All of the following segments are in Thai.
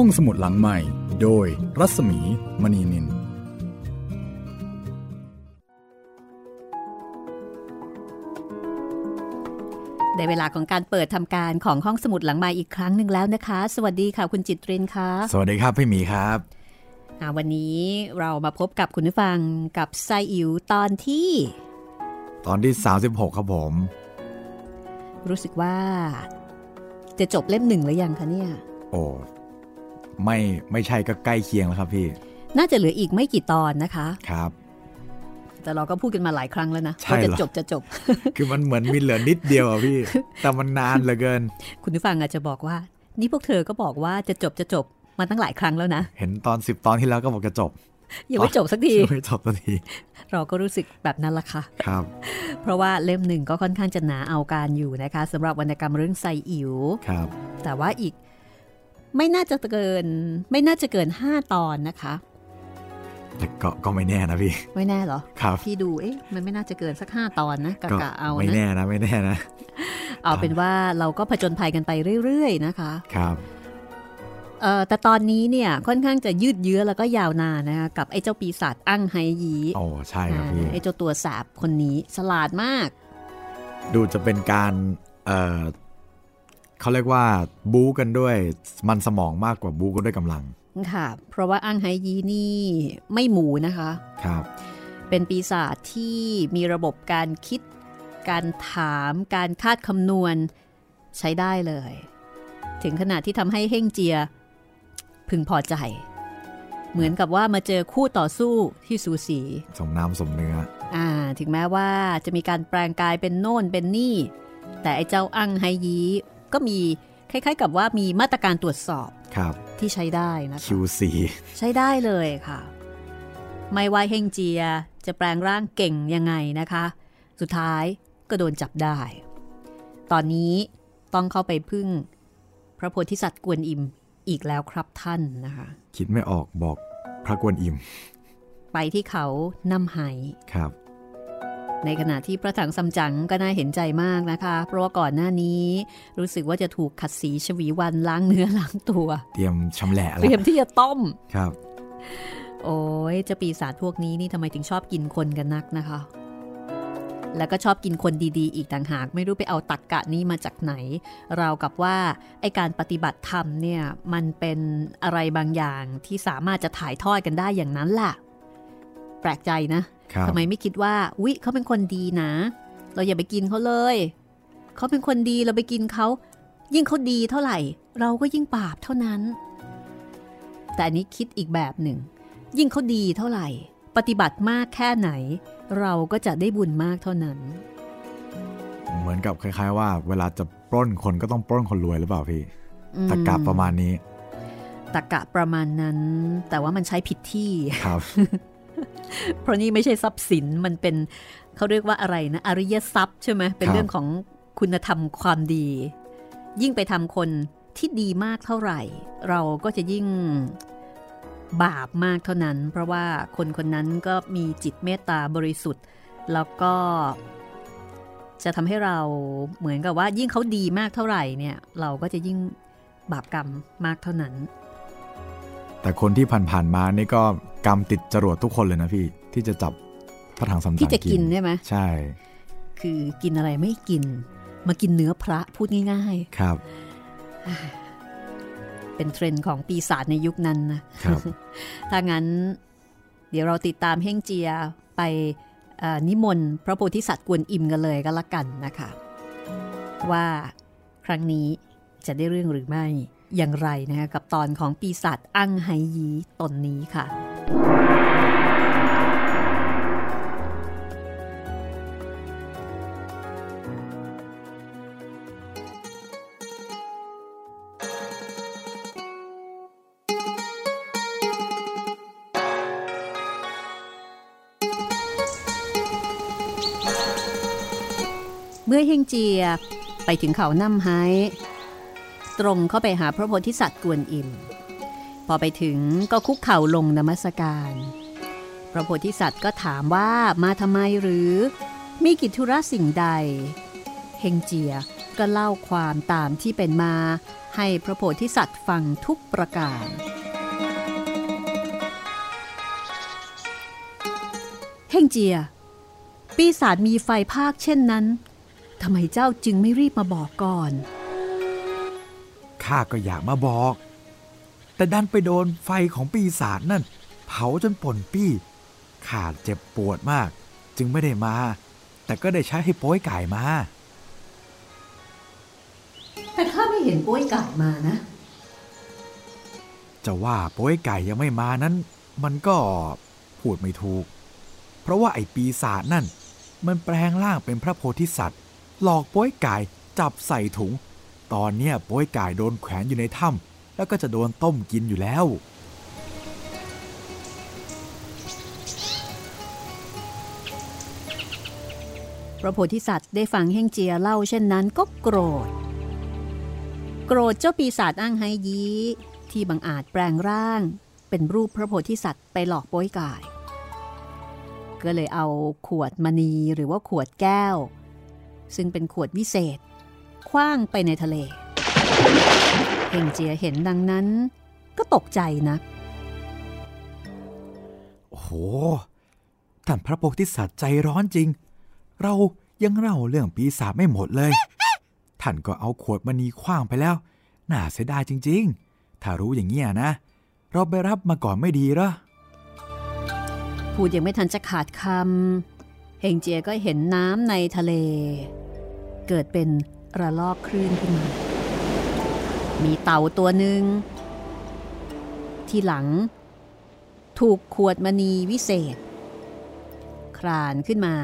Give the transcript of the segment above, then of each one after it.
ห้องสมุดหลังใหม่ โดยรัศมีมณีนิน ได้เวลาของการเปิดทำการของห้องสมุดหลังใหม่อีกครั้งหนึ่งแล้วนะคะ สวัสดีค่ะคุณจิตเรนค่ะ สวัสดีครับพี่หมีครับอ่าวันนี้เรามาพบกับคุณผู้ฟังกับไซอิ๋วตอนที่ ตอนที่ 36 ครับผม รู้สึกว่า จะจบเล่มหนึ่งหรือยังคะเนี่ย โอ้ ไม่ไม่ใช่ก็ใกล้เคียงแล้วครับพี่ น่าจะเหลืออีกไม่กี่ตอนนะคะครับ แต่เราก็พูดกันมาหลายครั้งแล้วนะใช่ว่าจะเหรอจบจะจบ คือมันเหมือนมีเหลือนิดเดียวอะพี่ แต่มันนานเหลือเกิน คุณผู้ฟังอาจจะบอกว่า นี่พวกเธอก็บอกว่าจะจบจะจบมาตั้งหลายครั้งแล้วนะ เห็นตอน10ตอนที่แล้วก็บอกจะจบ ยังไม่จบสักทีไม่จบสักที เราก็รู้สึกแบบนั้นละค่ะ ครับ เพราะว่าเล่มหนึ่งก็ค่อนข้างจะหนาเอาการอยู่นะคะสำหรับวรรณกรรมเรื่องไซอิ๋ว ครับ แต่ว่าอีก ไม่น่าจะเกิน ไม่น่าจะเกิน 5 ตอนนะคะแต่ก็ก็ไม่แน่นะพี่ ไม่แน่เหรอครับพี่ดูเอ๊ะมันไม่น่าจะเกินสัก 5 ตอนนะกะก็กะเอาไม่นะแน่นะไม่แน่นะ เอาเป็นว่าเราก็ผจญภัยกันไปเรื่อย ๆ นะคะ ครับเอ่อแต่ตอนนี้เนี่ยค่อนข้างจะยืดเยื้อแล้วก็ยาวนานนะคะกับไอ้เจ้าปีศาจอั้งไฮยีโอ้ใช่ครับพี่อ่าไอ้เจ้าตัวสาบคนนี้ฉลาดมาก ดูจะเป็นการเออ เขาเรียกว่าบู๊กันด้วยมันสมองมากกว่าบู๊กันด้วยกำลัง ค่ะ เพราะว่าอั้งไฮยีนี่ไม่หมูนะคะ ครับ เป็นปีศาจที่มีระบบการคิด การถาม การคาดคำนวณใช้ได้เลย ถึงขนาดที่ทำให้เฮ่งเจีย พึงพอใจ เหมือนกับว่ามาเจอคู่ต่อสู้ที่สูสี สมน้ำสมเนื้อ อ่า ถึงแม้ว่าจะมีการแปลงกายเป็นโน่นเป็นนี่ แต่ไอ้เจ้าอั้งไฮยี ก็มีคล้ายๆ กับว่ามีมาตรการตรวจสอบครับที่ใช้ได้นะคะ QC ใช้ได้เลยค่ะ ไม่ว่าเฮงเจียจะแปลงร่างเก่งยังไงนะคะ สุดท้ายก็โดนจับได้ ตอนนี้ต้องเข้าไปพึ่ง พระโพธิสัตว์กวนอิมอีกแล้วครับท่านนะคะ คิดไม่ออกบอกพระกวนอิม ไปที่เขาน้ำไหครับ ในขณะที่พระถังซัมจั๋งก็น่าเห็นใจมากนะคะ เพราะว่าก่อนหน้านี้รู้สึกว่าจะถูกขัดสีชวีวันล้างเนื้อล้างตัว เตรียมชำแหละเตแล้รียวมที่จะต้มครับ โอ้ยเจะปีศาจพวกนี้นี่ทำไมถึงชอบกินคนกันนักนะคะ แล้วก็ชอบกินคนดีๆ อีกต่างหากไม่รู้ไปเอาตักกะนี้มาจากไหนราวกับว่าไอการปฏิบัติธรรมเนี่ยมันเป็นอะไรบางอย่างที่สามารถจะถ่ายทอดกันได้อย่างนั้นล่ะ แปลกใจนะครับ ทำไมไม่คิดว่าวิเขาเป็นคนดีนะ เราอย่าไปกินเขาเลย เขาเป็นคนดีเราไปกินเขา ยิ่งเขาดีเท่าไหร่ เราก็ยิ่งบาปเท่านั้น แต่อันนี้คิดอีกแบบหนึ่ง ยิ่งเขาดีเท่าไหร่ ปฏิบัติมากแค่ไหน เราก็จะได้บุญมากเท่านั้น เหมือนกับคล้าย ๆ ว่า เวลาจะปล้นคนก็ต้องปล้นคนรวยหรือเปล่าพี่อืมตะกลับประมาณนี้ตะกะประมาณนั้น แต่ว่ามันใช้ผิดที่ครับ เพราะนี่ไม่ใช่ทรัพย์สินมันเป็นเขาเรียกว่าอะไรนะอริยทรัพย์ใช่ไหมเป็นครับเรื่องของคุณธรรมความดี ยิ่งไปทำคนที่ดีมากเท่าไหร่ เราก็จะยิ่งบาปมากเท่านั้น เพราะว่าคนคนนั้นก็มีจิตเมตตาบริสุทธิ์ แล้วก็ จะทำให้เราเหมือนกับว่ายิ่งเขาดีมากเท่าไหร่เนี่ย เราก็จะยิ่งบาปกรรมมากเท่านั้น แต่คนที่ผ่านๆมานี่ก็กรรมติดจรวดทุกคนเลยนะพี่ ที่จะจับพระถังสำจังที่จะกินใช่ไหมใช่ คือกินอะไรไม่กิน มากินเนื้อพระพูดง่ายครับๆเป็นเทรนด์ของปีศาจในยุคนั้นนะครับถ้างั้น เดี๋ยวเราติดตามเฮ่งเจียไปเอ่อนิมนต์พระโพธิสัตว์กวนอิมกันเลยก็แล้วกันนะคะ ว่าครั้งนี้จะได้เรื่องหรือไม่ อย่างไรนะคะกับตอนของปีศาจอั้งไฮยีตนนี้ค่ะ เมื่อเฮงเจียไปถึงเขาน้ำไฮ ตรงเข้าไปหาพระโพธิสัตว์กวนอิม พอไปถึงก็คุกเข่าลงนมัสการ พระโพธิสัตว์ก็ถามว่ามาทำไมหรือ มีกิจธุระสิ่งใด เฮงเจียก็เล่าความตามที่เป็นมา ให้พระโพธิสัตว์ฟังทุกประการเฮงเจีย ปีศาจมีไฟภาคเช่นนั้นทำไมเจ้าจึงไม่รีบมาบอกก่อน ข้าก็อยากมาบอก แต่ดันไปโดนไฟของปีศาจนั่น เผาจนป่นปี้ข้าเจ็บปวดมาก จึงไม่ได้มา แต่ก็ได้ใช้ให้โป้ยไก่มา แต่ข้าไม่เห็นโป้ยไก่มานะ จะว่าโป้ยไก่ยังไม่มานั้น มันก็พูดไม่ถูก เพราะว่าไอ้ปีศาจนั่น มันแปลงร่างเป็นพระโพธิสัตว์ หลอกโป้ยไก่จับใส่ถุง ตอนเนี้ยโป้ยก่โดนแขวนอยู่ในถ้ำแล้วก็จะโดนต้มกินอยู่แล้ว พระโพธิสัตว์ได้ฟังเฮงเจียเล่าเช่นนั้นก็โกรธ โกรธเจ้าปีศาจอ้างไฮยี้ ที่บังอาจแปลงร่าง เป็นรูปพระโพธิสัตว์ไปหลอกโป้ยกาย ก็เลยเอาขวดมณีหรือว่าขวดแก้ว ซึ่งเป็นขวดวิเศษ คว้างไปในทะเลเฮงเจียเห็นดังนั้น ก็ตกใจนะโอ้โหท่านพระโพธิสัตว์ใจร้อนจริง เรายังเล่าเรื่องปีศาจไม่หมดเลย ท่านก็เอาขวดมณีคว้างไปแล้ว น่าเสียดายจริง ๆ ถ้ารู้อย่างเงี้ยนะ เราไปรับมาก่อนไม่ดีเหรอ พูดยังไม่ทันจะขาดคำเฮงเจียก็เห็นน้ำในทะเล เกิดเป็น ระลอกคลื่นขึ้นมา มีเต่าตัวหนึ่ง ที่หลัง ถูกขวดมณีวิเศษคลานขึ้นมา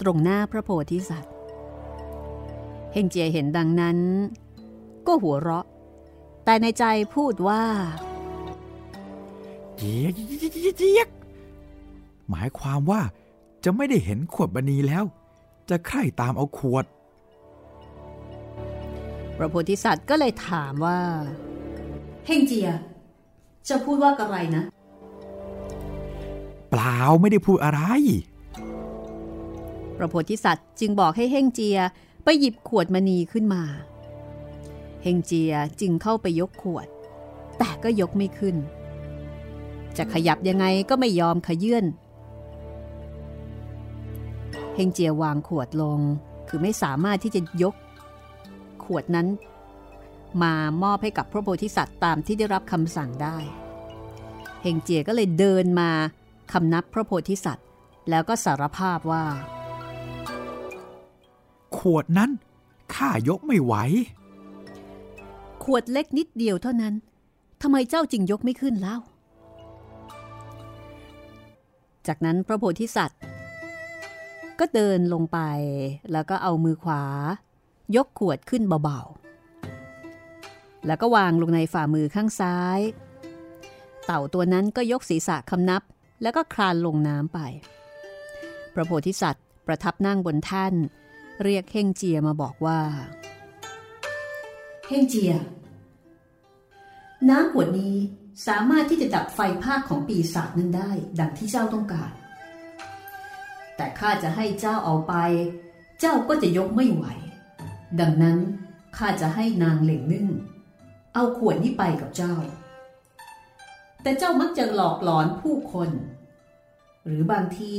ตรงหน้าพระโพธิสัตว์ เฮงเจียเห็นดังนั้น ก็หัวเราะ แต่ในใจพูดว่าเจี๊ยกเจี๊ยกหมายความว่าจะไม่ได้เห็นขวดมณีแล้ว จะใคร่ตามเอาขวด พระโพธิสัตว์ก็เลยถามว่า เฮงเจีย จะพูดว่าอะไรนะ เปล่าไม่ได้พูดอะไร พระโพธิสัตว์จึงบอกให้เฮงเจียไปหยิบขวดมณีขึ้นมา เฮงเจียจึงเข้าไปยกขวด แต่ก็ยกไม่ขึ้น จะขยับยังไงก็ไม่ยอมขยื่นเฮงเจียวางขวดลง คือไม่สามารถที่จะยก ขวดนั้น มามอบให้กับพระโพธิสัตว์ตามที่ได้รับคำสั่งได้เฮงเจียก็เลยเดินมาคำนับพระโพธิสัตว์ แล้วก็สารภาพว่า ขวดนั้นข้ายกไม่ไหว ขวดเล็กนิดเดียวเท่านั้นทำไมเจ้าจึงยกไม่ขึ้นเล่า จากนั้นพระโพธิสัตว์ ก็เดินลงไปแล้วก็เอามือขวา ยกขวดขึ้นเบาๆ แล้วก็วางลงในฝ่ามือข้างซ้าย เต่าตัวนั้นก็ยกศีรษะคำนับ แล้วก็คลานลงน้ำไป พระโพธิสัตว์ประทับนั่งบนแท่นเรียกเฮงเจียมาบอกว่า เฮงเจีย น้ำขวดนี้สามารถที่จะดับไฟภาคของปีศาจนั้นได้ ดังที่เจ้าต้องการ แต่ข้าจะให้เจ้าเอาไป เจ้าก็จะยกไม่ไหว ดังนั้นข้าจะให้นางเหล่งนึ่ง เอาขวดนี้ไปกับเจ้า แต่เจ้ามักจะหลอกหลอนผู้คน หรือบางที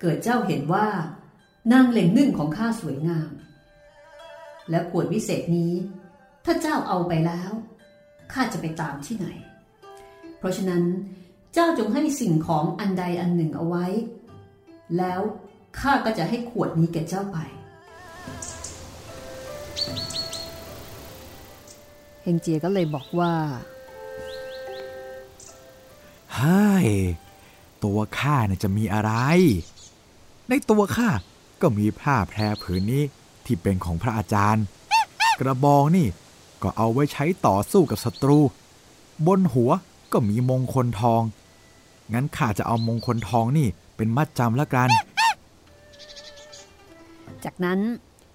เกิดเจ้าเห็นว่า นางเหล่งนึ่งของข้าสวยงาม และขวดวิเศษนี้ ถ้าเจ้าเอาไปแล้วข้าจะไปตามที่ไหน เพราะฉะนั้นเจ้าจงให้สิ่งของอันใดอันหนึ่งเอาไว้ แล้วข้าก็จะให้ขวดนี้แก่เจ้าไป เฮงเจียก็เลยบอกว่าเฮ้ยตัวข้าเนี่ยจะมีอะไร ในตัวข้าก็มีผ้าแพรผืนนี้ที่เป็นของพระอาจารย์ กระบองนี่ก็เอาไว้ใช้ต่อสู้กับศัตรู บนหัวก็มีมงคลทอง งั้นข้าจะเอามงคลทองนี่เป็นมัดจำละกัน จากนั้น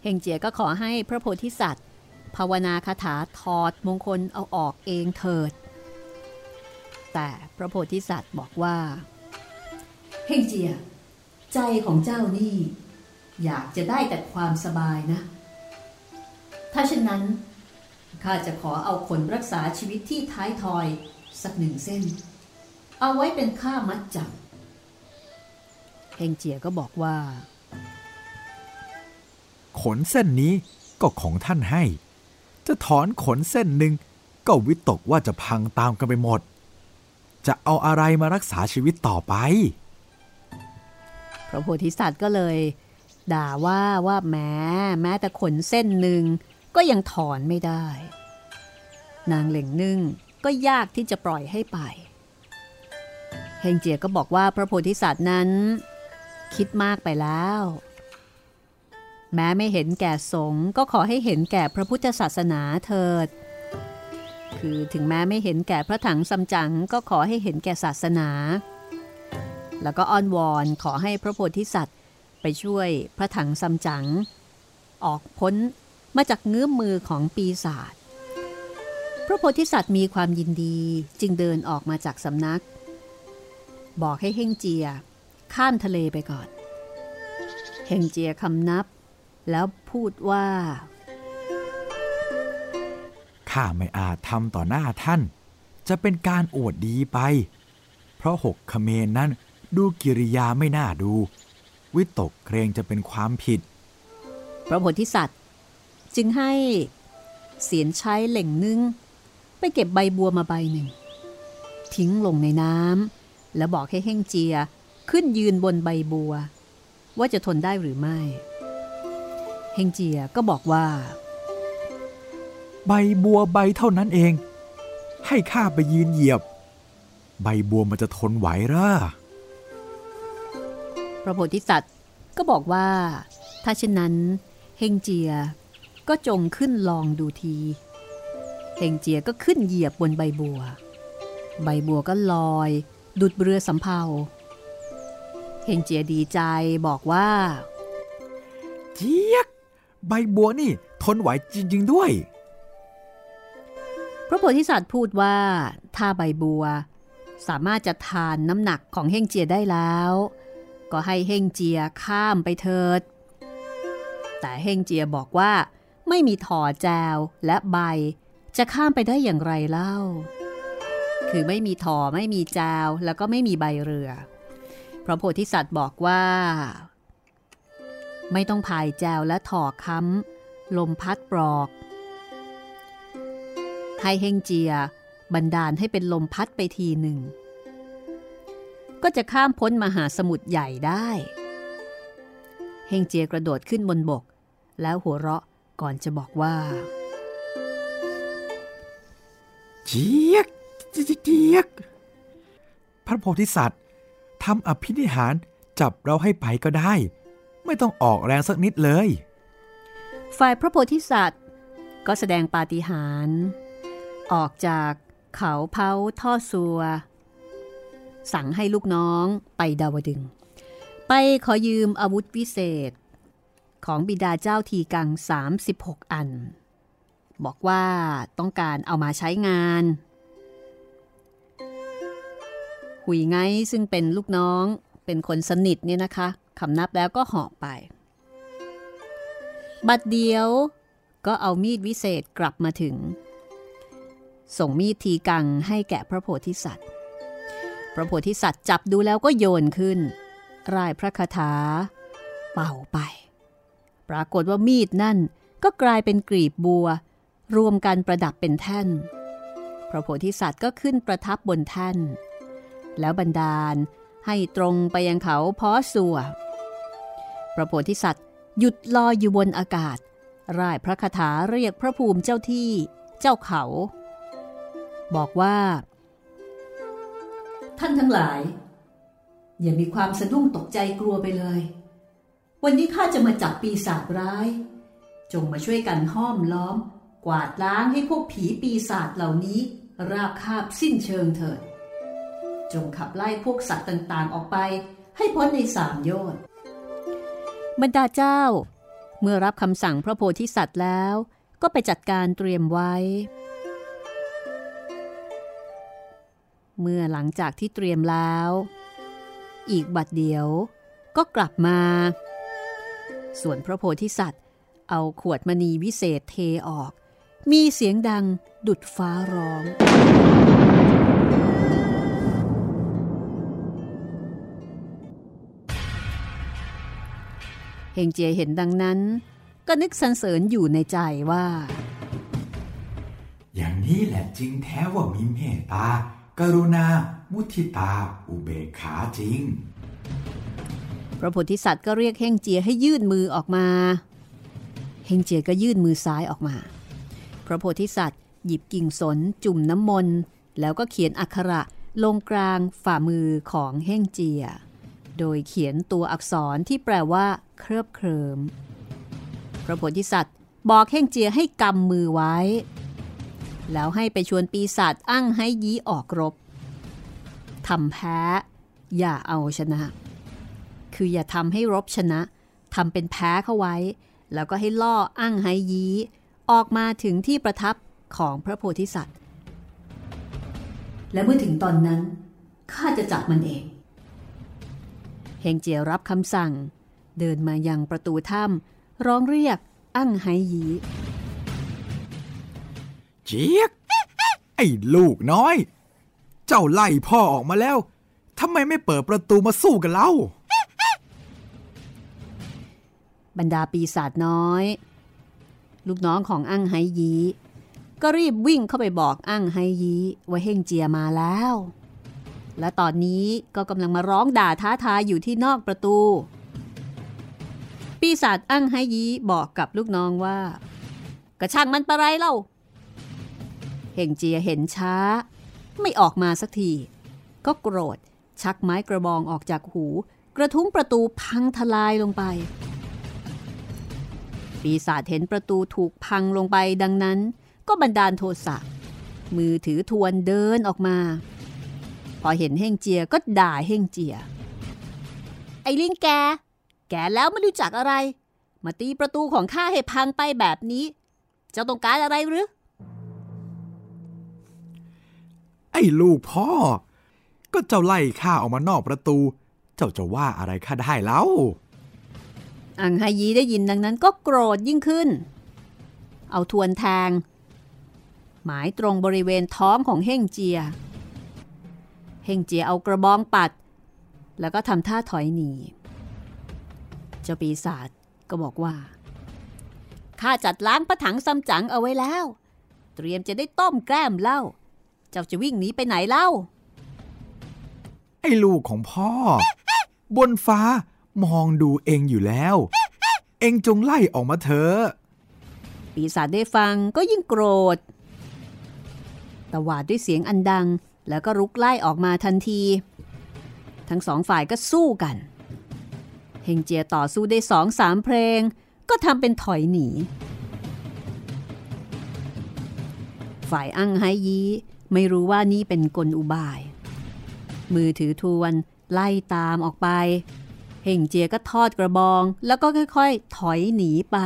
เฮงเจียก็ขอให้พระโพธิสัตว์ ภาวนาคาถาถอดมงคลเอาออกเองเถิด แต่พระโพธิสัตว์บอกว่า เฮงเจีย ใจของเจ้านี่ อยากจะได้แต่ความสบายนะ ถ้าเช่นนั้นข้าจะขอเอาขนรักษาชีวิตที่ท้ายทอยสักหนึ่งเส้น เอาไว้เป็นค่ามัดจับเฮงเจียก็บอกว่า ขนเส้นนี้ก็ของท่านให้ จะถอนขนเส้นหนึ่งก็วิตกว่าจะพังตามกันไปหมด จะเอาอะไรมารักษาชีวิตต่อไป พระโพธิสัตว์ก็เลย ด่าว่าว่าแม้แม้แต่ขนเส้นหนึ่งก็ยังถอนไม่ได้ นางเหล่งนึ่งก็ยากที่จะปล่อยให้ไป เฮงเจียก็บอกว่าพระโพธิสัตว์นั้น คิดมากไปแล้ว แม้ไม่เห็นแก่สงฆ์ก็ขอให้เห็นแก่พระพุทธศาสนาเถิด คือถึงแม้ไม่เห็นแก่พระถังซัมจั๋งก็ขอให้เห็นแก่ศาสนา แล้วก็อ้อนวอนขอให้พระโพธิสัตว์ไปช่วยพระถังซัมจั๋งออกพ้นมาจากเงื้อมมือของปีศาจ พระโพธิสัตว์มีความยินดีจึงเดินออกมาจากสำนัก บอกให้เฮงเจีย ข้ามทะเลไปก่อน เฮงเจียคำนับ แล้วพูดว่า ข้าไม่อาจทำต่อหน้าท่าน จะเป็นการอวดดีไป เพราะหกขเมนนั้นดูกิริยาไม่น่าดู วิตกเกรงจะเป็นความผิด พระโพธิสัตว์ จึงให้เสียนใช้เหล่งนึ่งไปเก็บใบบัวมาใบหนึ่ง ทิ้งลงในน้ำแล้วบอกให้เฮ่งเจียขึ้นยืนบนใบบัว ว่าจะทนได้หรือไม่ เฮงเจียก็บอกว่า ใบบัวใบเท่านั้นเอง ให้ข้าไปยืนเหยียบ ใบบัวมันจะทนไหวหรอพระโพธิสัตว์ก็บอกว่า ถ้าเช่นนั้นเฮงเจียก็จงขึ้นลองดูทีเฮงเจียก็ขึ้นเหยียบบนใบบัว ใบบัวก็ลอย ดุดเรือสำเภาเฮงเจียดีใจบอกว่าเจี๊ยก ใบบัวนี่ทนไหวจริง ๆ ด้วย พระโพธิสัตว์พูดว่า ถ้าใบบัว สามารถจะทานน้ำหนักของเฮงเจียได้แล้ว ก็ให้เฮงเจียข้ามไปเถิด แต่เฮงเจียบอกว่า ไม่มีถอแจวและใบ จะข้ามไปได้อย่างไรเล่า คือไม่มีถอไม่มีแจวแล้วก็ไม่มีใบเรือพระโพธิสัตว์บอกว่า ไม่ต้องพายแจวและถอค้ำลมพัดปลอก ให้เฮงเจียบันดาลให้เป็นลมพัดไปทีหนึ่ง ก็จะข้ามพ้นมหาสมุทรใหญ่ได้ เฮงเจียกระโดดขึ้นบนบก แล้วหัวเราะก่อนจะบอกว่าเจี๊ยกเจี๊ยกพระโพธิสัตว์ทำอภินิหารจับเราให้ไปก็ได้ ไม่ต้องออกแรงสักนิดเลย ฝ่ายพระโพธิสัตว์ ก็แสดงปาฏิหาริย์ออกจากเขาเผาท่อซัว สั่งให้ลูกน้องไปดาวดึง ไปขอยืมอาวุธวิเศษ ของบิดาเจ้าทีกัง 36 อัน บอกว่าต้องการเอามาใช้งาน หุยไงซึ่งเป็นลูกน้องเป็นคนสนิทเนี่ยนะคะ คำนับแล้วก็หอบไป บัดเดียวก็เอามีดวิเศษกลับมาถึง ส่งมีดทีกังให้แก่พระโพธิสัตว์ พระโพธิสัตว์จับดูแล้วก็โยนขึ้น รายพระคาถา เป่าไป ปรากฏว่ามีดนั่นก็กลายเป็นกรีบบัว รวมกันประดับเป็นแท่น พระโพธิสัตว์ก็ขึ้นประทับบนแท่น แล้วบันดาล ให้ตรงไปยังเขาพอสัวพระโพธิสัตว์หยุดลอยอยู่บนอากาศ ร่ายพระคาถาเรียกพระภูมิเจ้าที่เจ้าเขา บอกว่า ท่านทั้งหลาย อย่ามีความสะดุ้งตกใจกลัวไปเลย วันนี้ข้าจะมาจับปีศาจร้าย จงมาช่วยกันห้อมล้อม กวาดล้างให้พวกผีปีศาจเหล่านี้ ราบคาบสิ้นเชิงเถิด จงขับไล่พวกสัตว์ต่างๆออกไป ให้พ้นในสามโยชน์บรรดาเจ้า เมื่อรับคำสั่งพระโพธิสัตว์แล้ว ก็ไปจัดการเตรียมไว้ เมื่อหลังจากที่เตรียมแล้ว อีกบัดเดียวก็กลับมา ส่วนพระโพธิสัตว์ เอาขวดมณีวิเศษเทออก มีเสียงดังดุดฟ้าร้อง เฮงเจียเห็นดังนั้น ก็นึกสรรเสริญอยู่ในใจว่า อย่างนี้แหละจริงแท้ว่ามีเมตตา กรุณา มุทิตา อุเบกขาจริง พระโพธิสัตว์ก็เรียกเฮงเจียให้ยื่นมือออกมา เฮงเจียก็ยื่นมือซ้ายออกมา พระโพธิสัตว์หยิบกิ่งสนจุ่มน้ำมนต์แล้วก็เขียนอักขระลงกลางฝ่ามือของเฮงเจีย โดยเขียนตัวอักษรที่แปลว่า เครือบเคลิมพระโพธิสัตว์บอกเฮงเจียให้กำมือไว้ แล้วให้ไปชวนปีศาจอั้งให้ยี้ออกรบทำแพ้ อย่าเอาชนะ คืออย่าทำให้รบชนะทำเป็นแพ้เข้าไว้ แล้วก็ให้ล่ออั้งไฮยีออกมาถึงที่ประทับของพระโพธิสัตว์ และเมื่อถึงตอนนั้น ข้าจะจับมันเอง เฮงเจียรับคำสั่ง เดินมายังประตูถ้ำร้องเรียกอั้งไฮยี เจี๊ยก ไอ้ลูกน้อย เจ้าไล่พ่อออกมาแล้วทำไมไม่เปิดประตูมาสู้กันเล่า บรรดาปีศาจน้อย ลูกน้องของอั้งไฮยี ก็รีบวิ่งเข้าไปบอกอั้งไฮยีว่าเฮงเจียมาแล้ว และตอนนี้ก็กำลังมาร้องด่าท้าทายอยู่ที่นอกประตู ปีศาจอั้งไฮยีบอกกับลูกน้องว่า กระช่างมันประไรเล่าเฮงเจียเห็นช้า ไม่ออกมาสักที ก็โกรธ ชักไม้กระบองออกจากหู กระทุ้งประตูพังทลายลงไป ปีศาจเห็นประตูถูกพังลงไปดังนั้น ก็บันดาลโทสะมือถือทวนเดินออกมา พอเห็นเฮงเจียก็ด่าเฮงเจีย ไอ้ลิงแก แกแล้วไม่รู้จักอะไร มาตีประตูของข้าให้พังไปแบบนี้ เจ้าต้องการอะไรหรือ ไอ้ลูกพ่อ ก็เจ้าไล่ข้าออกมานอกประตู เจ้าจะว่าอะไรข้าได้แล้ว อังไฮยีได้ยินดังนั้นก็โกรธยิ่งขึ้น เอาทวนแทงหมายตรงบริเวณท้องของเฮ่งเจีย เฮ่งเจียเอากระบองปัด แล้วก็ทำท่าถอยหนี เจ้าปีศาจก็บอกว่า ข้าจัดล้างพระถังซัมจั๋งเอาไว้แล้ว เตรียมจะได้ต้มแกล้มเหล้าเจ้าจะวิ่งหนีไปไหนเล่า ไอ้ลูกของพ่อ บนฟ้ามองดูเองอยู่แล้ว เองจงไล่ออกมาเถอะปีศาจได้ฟังก็ยิ่งโกรธตวาดด้วยเสียงอันดัง แล้วก็รุกไล่ออกมาทันที ทั้งสองฝ่ายก็สู้กัน เฮงเจียต่อสู้ได้สองสามเพลง ก็ทำเป็นถอยหนี ฝ่ายอั้งไฮยีไม่รู้ว่านี่เป็นกลอุบาย มือถือทวนไล่ตามออกไป เฮงเจียก็ทอดกระบอง แล้วก็ค่อยๆ ถอยหนีไป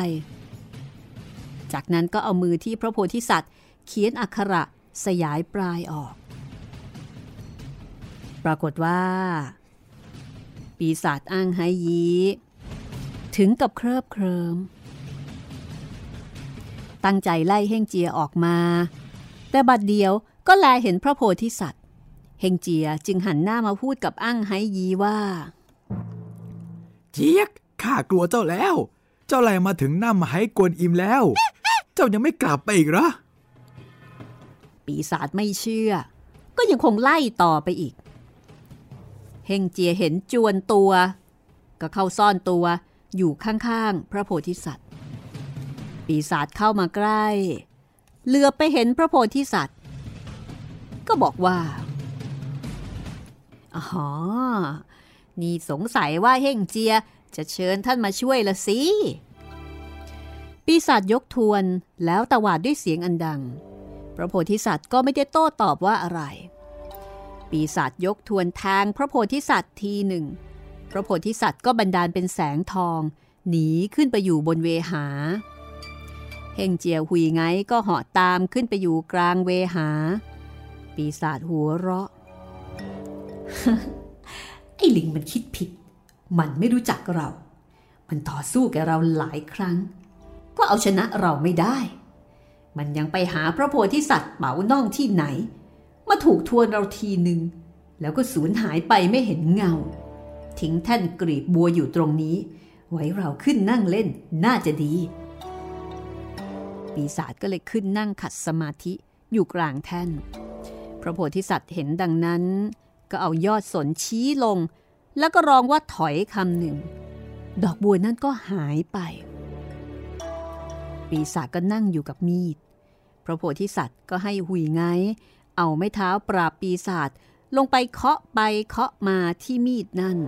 จากนั้นก็เอามือที่พระโพธิสัตว์ เขียนอักขระสยายปลายออก ปรากฏว่า ปีศาจอ้างไฮยีถึงกับเคริบเคริม ตั้งใจไล่เฮงเจียออกมา แต่บัดเดียวก็แลเห็นพระโพธิสัตว์เฮงเจียจึงหันหน้ามาพูดกับอ้างไฮยีว่า เจี๊ยกข้ากลัวเจ้าแล้ว เจ้าไล่มาถึงน้ำให้กวนอิมแล้ว เจ้ายังไม่กลับไปอีกเหรอปีศาจไม่เชื่อ ก็ยังคงไล่ต่อไปอีก เฮงเจียเห็นจวนตัว ก็เข้าซ่อนตัวอยู่ข้างๆพระโพธิสัตว์ ปีศาจเข้ามาใกล้เหลือไปเห็นพระโพธิสัตว์ ก็บอกว่าอ๋อนี่สงสัยว่าเฮงเจียจะเชิญท่านมาช่วยละสิ ปีศาจยกทวนแล้วตวาดด้วยเสียงอันดัง พระโพธิสัตว์ก็ไม่ได้โต้ตอบว่าอะไร ปีศาจยกทวนแทงพระโพธิสัตว์ทีหนึ่ง พระโพธิสัตว์ก็บันดาลเป็นแสงทอง หนีขึ้นไปอยู่บนเวหา เฮงเจียวหุยไงก็เหาะตามขึ้นไปอยู่กลางเวหา ปีศาจหัวเราะ ไอ้ลิงมันคิดผิด มันไม่รู้จักเรา มันต่อสู้กับเราหลายครั้ง ก็เอาชนะเราไม่ได้ มันยังไปหาพระโพธิสัตว์เป๋าน่องที่ไหน มาถูกทวนเราทีหนึ่งแล้วก็สูญหายไปไม่เห็นเงา ทิ้งแท่นกรีบบัวอยู่ตรงนี้ ไว้เราขึ้นนั่งเล่นน่าจะดี ปีศาจก็เลยขึ้นนั่งขัดสมาธิอยู่กลางแท่น พระโพธิสัตว์เห็นดังนั้น ก็เอายอดสนชี้ลง แล้วก็ร้องว่าถอยคำหนึ่ง ดอกบัวนั่นก็หายไป ปีศาจก็นั่งอยู่กับมีด พระโพธิสัตว์ก็ให้หุยไง เอาไม้เท้าปราบปีศาจลงไปเคาะไปเคาะมาที่มีดนั่น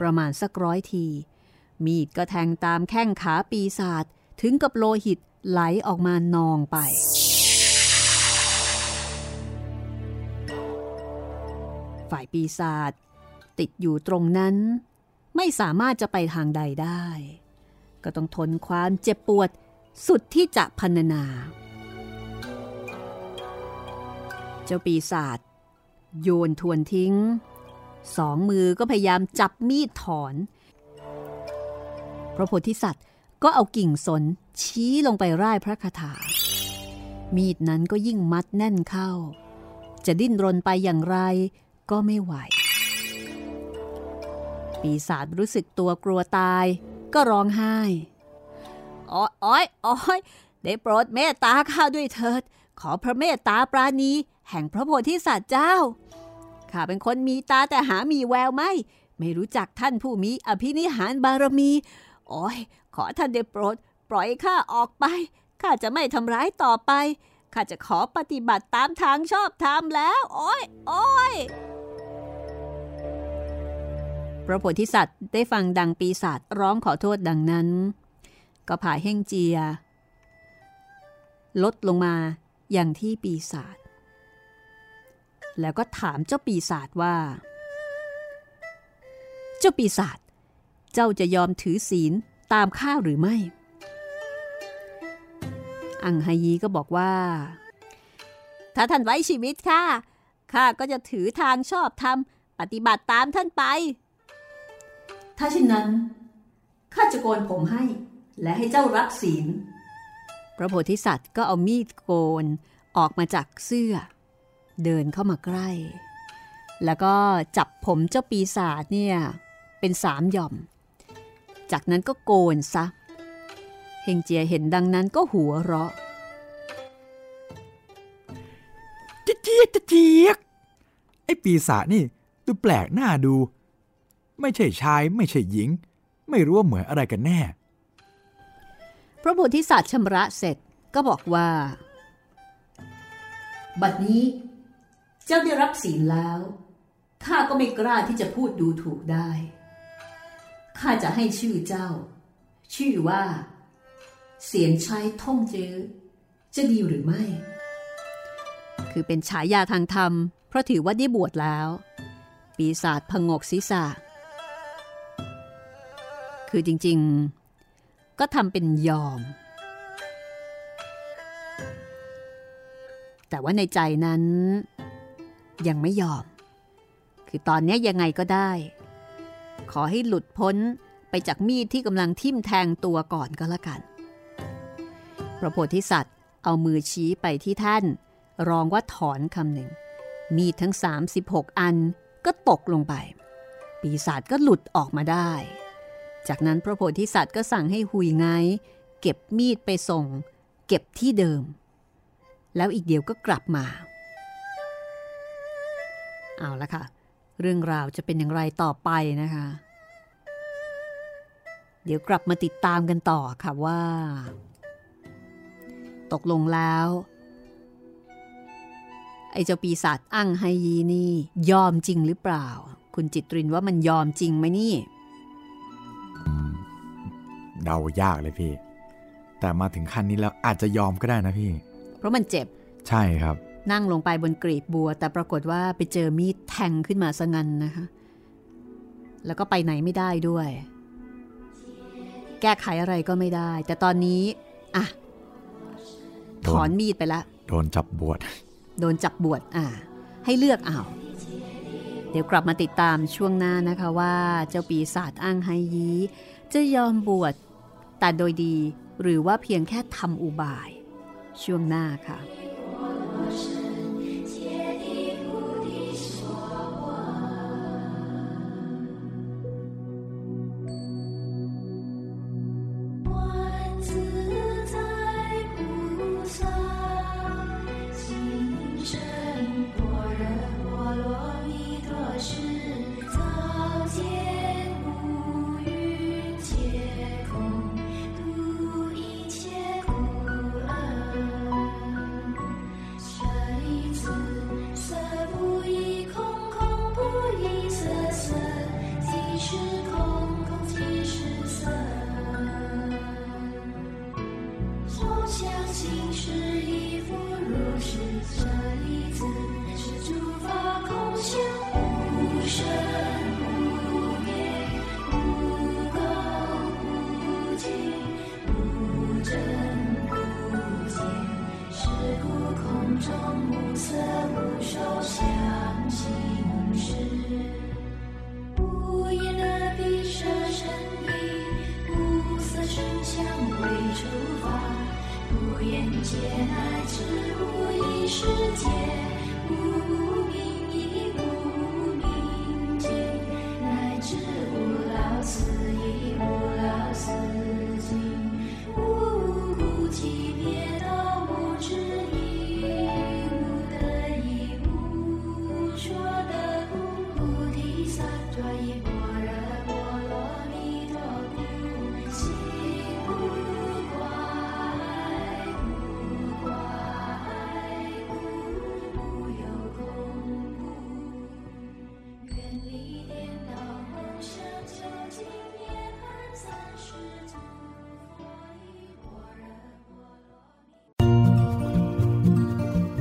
ประมาณสักร้อยที มีดก็แทงตามแข้งขาปีศาจถึงกับโลหิตไหลออกมานองไป ฝ่ายปีศาจติดอยู่ตรงนั้น ไม่สามารถจะไปทางใดได้ ก็ต้องทนความเจ็บปวดสุดที่จะพันนา เจ้าปีศาจโยนทวนทิ้ง สองมือก็พยายามจับมีดถอน พระโพธิสัตว์ก็เอากิ่งสนชี้ลงไปร่ายพระคาถา มีดนั้นก็ยิ่งมัดแน่นเข้า จะดิ้นรนไปอย่างไรก็ไม่ไหว ปีศาจรู้สึกตัวกลัวตายก็ร้องไห้อ้อยอ้อยอ้อยได้โปรดเมตตาข้าด้วยเถิด ขอพระเมตตาปราณี แห่งพระโพธิสัตว์เจ้า ข้าเป็นคนมีตาแต่หามีแววไม่ ไม่รู้จักท่านผู้มีอภินิหารบารมี โอ้ย ขอท่านได้โปรด ปล่อยข้าออกไป ข้าจะไม่ทำร้ายต่อไป ข้าจะขอปฏิบัติตามทางชอบธรรมแล้ว โอ้ย โอ้ยพระโพธิสัตว์ได้ฟังดังปีศาจร้องขอโทษดังนั้น ก็ผายเฮ่งเจีย ลดลงมาอย่างที่ปีศาจ แล้วก็ถามเจ้าปีศาจว่า เจ้าปีศาจเจ้าจะยอมถือศีลตามข้าหรือไม่ อังฮายีก็บอกว่า ถ้าท่านไว้ชีวิตข้าข้าก็จะถือทางชอบธรรมปฏิบัติตามท่านไป ถ้าเช่นนั้นข้าจะโกนผมให้ และให้เจ้ารักศีล พระโพธิสัตว์ก็เอามีดโกนออกมาจากเสื้อ เดินเข้ามาใกล้ แล้วก็จับผมเจ้าปีศาจเนี่ยเป็นสามหย่อม จากนั้นก็โกนซะเฮงเจียเห็นดังนั้นก็หัวเราะจะเจียกจะเจียกไอ้ปีศาจนี่ดูแปลกหน้าดู ไม่ใช่ชายไม่ใช่หญิง ไม่รู้ว่าเหมือนอะไรกันแน่ พระโพธิสัตว์ชำระเสร็จก็บอกว่า บัดนี้ เจ้าได้รับศีลแล้วข้าก็ไม่กล้าที่จะพูดดูถูกได้ข้าจะให้ชื่อเจ้า ชื่อว่า เสียนชัยท่องเจือจะดีหรือไม่ คือเป็นฉายาทางธรรม เพราะถือว่าได้บวชแล้ว ปีศาจพงกศีรษะ คือจริงๆ ก็ทำเป็นยอม แต่ว่าในใจนั้น ยังไม่ยอม คือตอนนี้ยังไงก็ได้ ขอให้หลุดพ้นไปจากมีดที่กำลังทิ่มแทงตัวก่อนก็แล้วกัน พระโพธิสัตว์เอามือชี้ไปที่ท่านรองว่าถอนคำหนึ่ง มีดทั้ง 36 อันก็ตกลงไป ปีศาจก็หลุดออกมาได้ จากนั้นพระโพธิสัตว์ก็สั่งให้หุยไง เก็บมีดไปส่ง เก็บที่เดิม แล้วอีกเดียวก็กลับมา เอาละค่ะ เรื่องราวจะเป็นอย่างไรต่อไปนะคะ เดี๋ยวกลับมาติดตามกันต่อค่ะว่า ตกลงแล้ว ไอ้เจ้าปีศาจอั้งไฮยีนี่ ยอมจริงหรือเปล่า คุณจิตรินว่ามันยอมจริงไหมนี่เดายากเลยพี่ แต่มาถึงขั้นนี้แล้วอาจจะยอมก็ได้นะพี่ เพราะมันเจ็บ ใช่ครับ นั่งลงไปบนกรีบบัว แต่ปรากฏว่าไปเจอมีดแทงขึ้นมาซะงั้นนะคะ แล้วก็ไปไหนไม่ได้ด้วย แก้ไขอะไรก็ไม่ได้ แต่ตอนนี้อะถอนมีดไปละโดนจับบวชโดนจับบวชอะให้เลือกเอาเดี๋ยวกลับมาติดตามช่วงหน้านะคะว่าเจ้าปีศาจอ้างไฮยีจะยอมบวชแต่โดยดีหรือว่าเพียงแค่ทำอุบาย ช่วงหน้าค่ะ 且难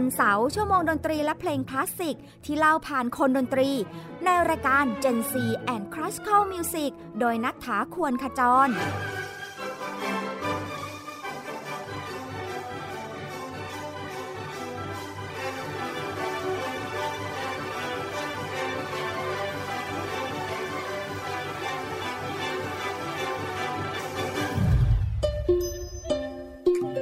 วันเสาร์ชั่วโมงดนตรีและเพลงคลาสสิก ที่เล่าผ่านคนดนตรี ในรายการ Gen C and Classical Music โดยนัทถาควรขจร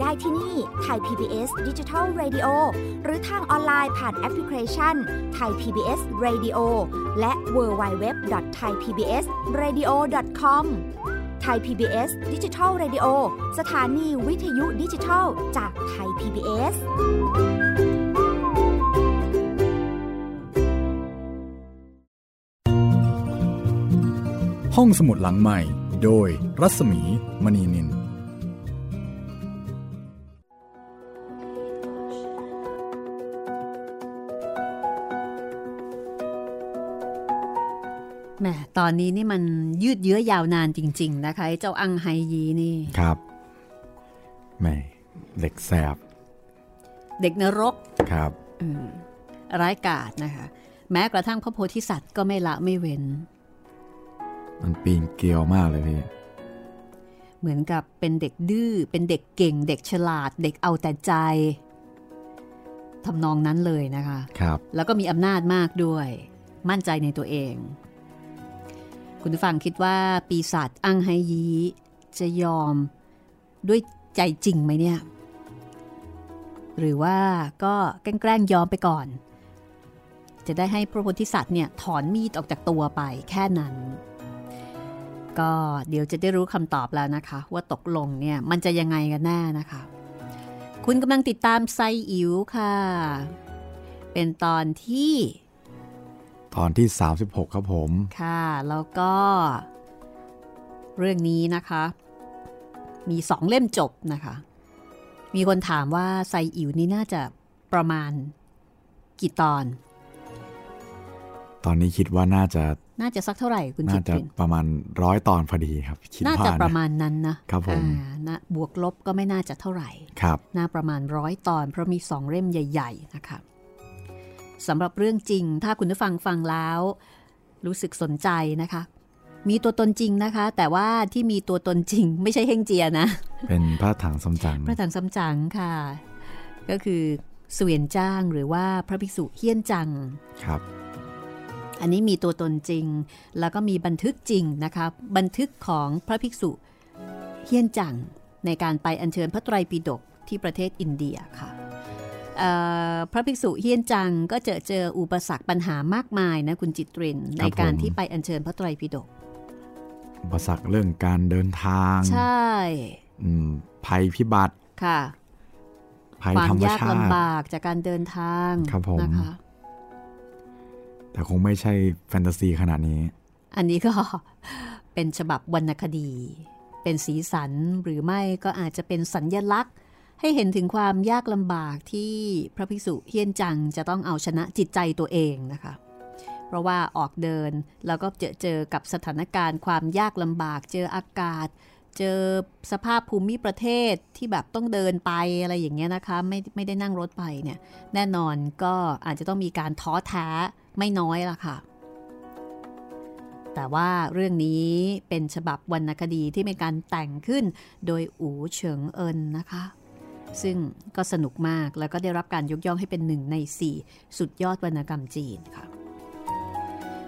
ได้ที่นี่ไทย PBS Digital Radio หรือทางออนไลน์ผ่านแอปพลิเคชันไทย PBS Radio และ w w w t h a i PBS Radio com ไทย PBS ดิจิทัล Radio สถานีวิทยุดิจิทัลจากไทย PBS ห้องสมุดหลังใหม่ โดยรัศมีมณีนิน ตอนนี้นี่มันยืดเยื้อยาวนานจริง ๆ นะคะเจ้าอังไฮยีนี่ครับแหมเด็กแสบ เด็กนรกครับร้ายกาจนะคะ แม้กระทั่งพระโพธิสัตว์ก็ไม่ละไม่เว้น มันปีนเกลียวมากเลยพี่ เหมือนกับเป็นเด็กดื้อเป็นเด็กเก่ง เด็กฉลาด เด็กเอาแต่ใจทำนองนั้นเลยนะคะ ครับ แล้วก็มีอำนาจมากด้วย มั่นใจในตัวเอง คุณผู้ฟังคิดว่าปีศาจอังไฮยีจะยอมด้วยใจจริงไหมเนี่ย หรือว่าก็แกล้งยอมไปก่อน จะได้ให้พระโพธิสัตว์เนี่ยถอนมีดออกจากตัวไปแค่นั้น ก็เดี๋ยวจะได้รู้คำตอบแล้วนะคะ ว่าตกลงเนี่ยมันจะยังไงกันแน่นะคะ คุณกำลังติดตามไซอิ๋วค่ะ เป็นตอนที่ ตอนที่ 36 ครับผม ค่ะ แล้วก็ เรื่องนี้นะคะ มีสองเล่มจบนะคะ มีคนถามว่าไซอิ๋วนี่น่าจะประมาณกี่ตอน ตอนนี้คิดว่าน่าจะ น่าจะสักเท่าไหร่คุณจิน่าตจะรินประมาณร้อยตอนพอดีครับคิดน่าว่าจะนประมาณนั้นนะครับผมอ่านะบวกลบก็ไม่น่าจะเท่าไหร่ครับ น่าประมาณร้อยตอน เพราะมีสองเล่มใหญ่ ๆ นะคะ สำหรับเรื่องจริง ถ้าคุณผู้ฟังฟังแล้ว รู้สึกสนใจนะคะ มีตัวตนจริงนะคะ แต่ว่าที่มีตัวตนจริง ไม่ใช่เฮงเจียนะ เป็นพระถังสมจังพระถังซัมจั๋งค่ะ ก็คือเสวียนจ้างหรือว่าพระภิกษุเฮี้ยนจังครับ อันนี้มีตัวตนจริง แล้วก็มีบันทึกจริงนะคะบันทึกของพระภิกษุเฮี้ยนจังในการไปอัญเชิญพระไตรปิฎกที่ประเทศอินเดียค่ะเอ่อ พระภิกษุเฮี้ยนจังก็เจอเจออุปสรรคปัญหามากมายนะคุณจิตรินในการที่ไปอัญเชิญพระไตรปิฎกอุปสรรคเรื่องการเดินทาง ใช่อืมภัยพิบัติค่ะภัยความธรรมยากชาติลำบากจากการเดินทางครับผมนะคะแต่คงไม่ใช่แฟนตาซีขนาดนี้ อันนี้ก็เป็นฉบับวรรณคดี เป็นสีสันหรือไม่ก็อาจจะเป็นสัญญลักษณ์ ให้เห็นถึงความยากลำบากที่พระภิกษุเฮียนจังจะต้องเอาชนะจิตใจตัวเองนะคะ เพราะว่าออกเดินแล้วก็เจอเจอกับสถานการณ์ ความยากลำบาก เจออากาศ เจอสภาพภูมิประเทศที่แบบต้องเดินไปอะไรอย่างเงี้ยนะคะ ไม่ไม่ได้นั่งรถไปเนี่ยแน่นอนก็อาจจะต้องมีการท้อแท้ไม่น้อยละค่ะแต่ว่าเรื่องนี้เป็นฉบับวรรณคดีที่มีการแต่งขึ้นโดยอูเฉิงเอินนะคะ ซึ่งก็สนุกมากแล้วก็ได้รับการยกย่องให้เป็นหนึ่งใน 4 สุดยอดวรรณกรรมจีนค่ะ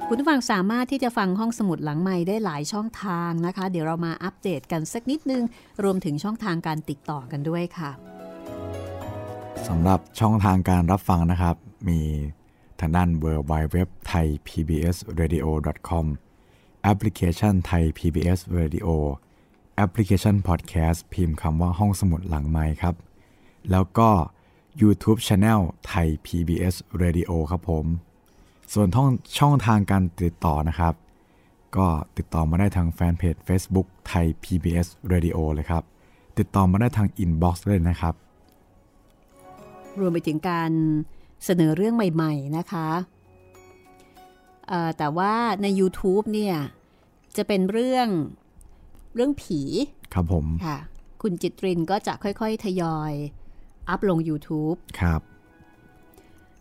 คุณผู้ฟังสามารถที่จะฟังห้องสมุดหลังใหม่ได้หลายช่องทางนะคะ เดี๋ยวเรามาอัปเดตกันสักนิดนึง รวมถึงช่องทางการติดต่อกันด้วยค่ะสำหรับช่องทางการรับฟังนะครับ มีทางด้าน w w w t h a i PBS Radio com แอปพลิเคชันไทย PBS Radio แอปพลิเคชัน Podcast พิมพ์คำว่าห้องสมุดหลังไม้ครับ แล้วก็ YouTube Channel ไทย PBS Radio ครับผม ส่วนท่องช่องทางการติดต่อนะครับ ก็ติดต่อมาได้ทางแฟนเพจ Facebook ไทย PBS Radio เลยครับ ติดต่อมาได้ทาง Inbox เลยนะครับ รวมไปถึงการเสนอเรื่องใหม่ ๆ นะคะแต่ว่าใน YouTube เนี่ย จะเป็นเรื่อง เรื่องผี ครับผมค่ะ คุณจิตรินก็จะค่อยๆ ทยอย อัพลง YouTube ครับ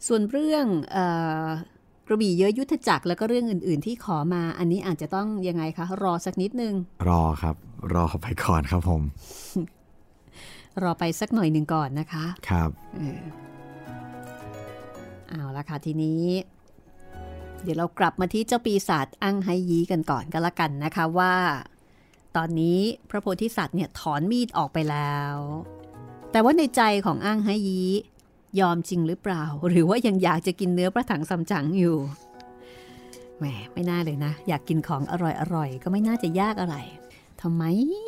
ส่วนเรื่องเอ่อกระบี่เยอะยุทธจักรแล้วก็เรื่องอื่น ๆ ที่ขอมา อันนี้อาจจะต้องยังไงคะ รอสักนิดนึง รอครับ รอไปก่อนครับผม รอไปสักหน่อยหนึ่งก่อนนะคะ ครับเออเอาละค่ะทีนี้ เดี๋ยวเรากลับมาที่เจ้าปีศาจอั้งไฮยีกันก่อนก็แล้วกันนะคะว่า ตอนนี้พระโพธิสัตว์เนี่ยถอนมีดออกไปแล้ว แต่ว่าในใจของอั้งไฮยียอมจริงหรือเปล่า หรือว่ายังอยากจะกินเนื้อพระถังซัมจั๋งอยู่แหมไม่น่าเลยนะ อยากกินของอร่อยๆก็ไม่น่าจะยากอะไรทำไม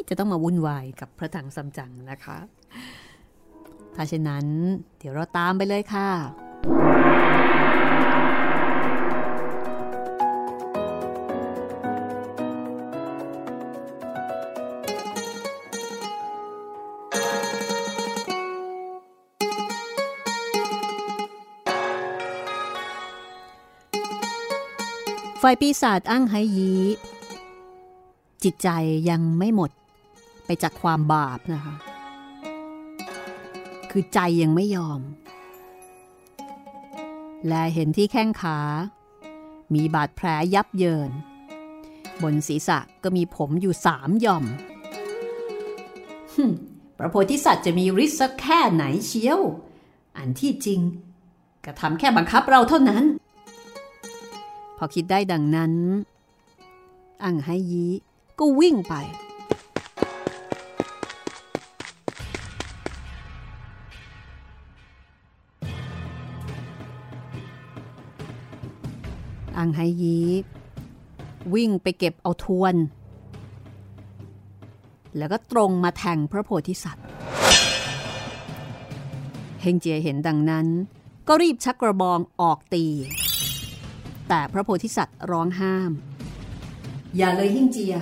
จะต้องมาวุ่นวายกับพระถังซัมจั๋งนะคะถ้าเช่นนั้น เดี๋ยวเราตามไปเลยค่ะ ฝ่ายปีศาจอั้งไฮยีจิตใจยังไม่หมดไปจากความบาปนะคะ คือใจยังไม่ยอม และเห็นที่แข้งขา มีบาดแผลยับเยิน บนศีรษะก็มีผมอยู่สามหย่อมพระโพธิสัตว์จะมีฤทธิ์สักแค่ไหนเชียว อันที่จริงก็ทำแค่บังคับเราเท่านั้น พอคิดได้ดังนั้น อังไฮยีก็วิ่งไป อังไฮยีวิ่งไปเก็บเอาทวน แล้วก็ตรงมาแทงพระโพธิสัตว์ เฮงเจียเห็นดังนั้น ก็รีบชักกระบองออกตี แต่พระโพธิสัตว์ร้องห้าม อย่าเลยเฮงเจีย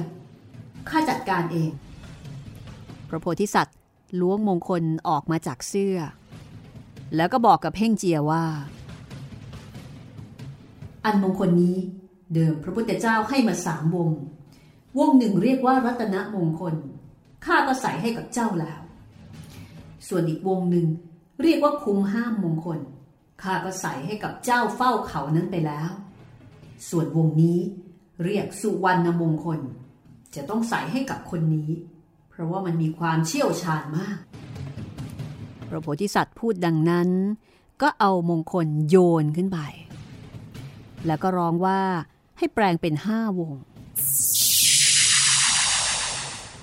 ข้าจัดการเอง พระโพธิสัตว์ล้วงมงคลออกมาจากเสื้อ แล้วก็บอกกับเพ่งเจียว่า อันมงคลนี้เดิมพระพุทธเจ้าให้มาสามวง วงหนึ่งเรียกว่ารัตนมงคล ข้าก็ใส่ให้กับเจ้าแล้ว ส่วนอีกวงหนึ่งเรียกว่าคุมห้ามมงคล ข้าก็ใส่ให้กับเจ้าเฝ้าเขานั้นไปแล้ว ส่วนวงนี้เรียกสุวรรณมงคล จะต้องใส่ให้กับคนนี้ เพราะว่ามันมีความเชี่ยวชาญมาก พระโพธิสัตว์พูดดังนั้น ก็เอามงคลโยนขึ้นไป แล้วก็ร้องว่าให้แปลงเป็นห้าวง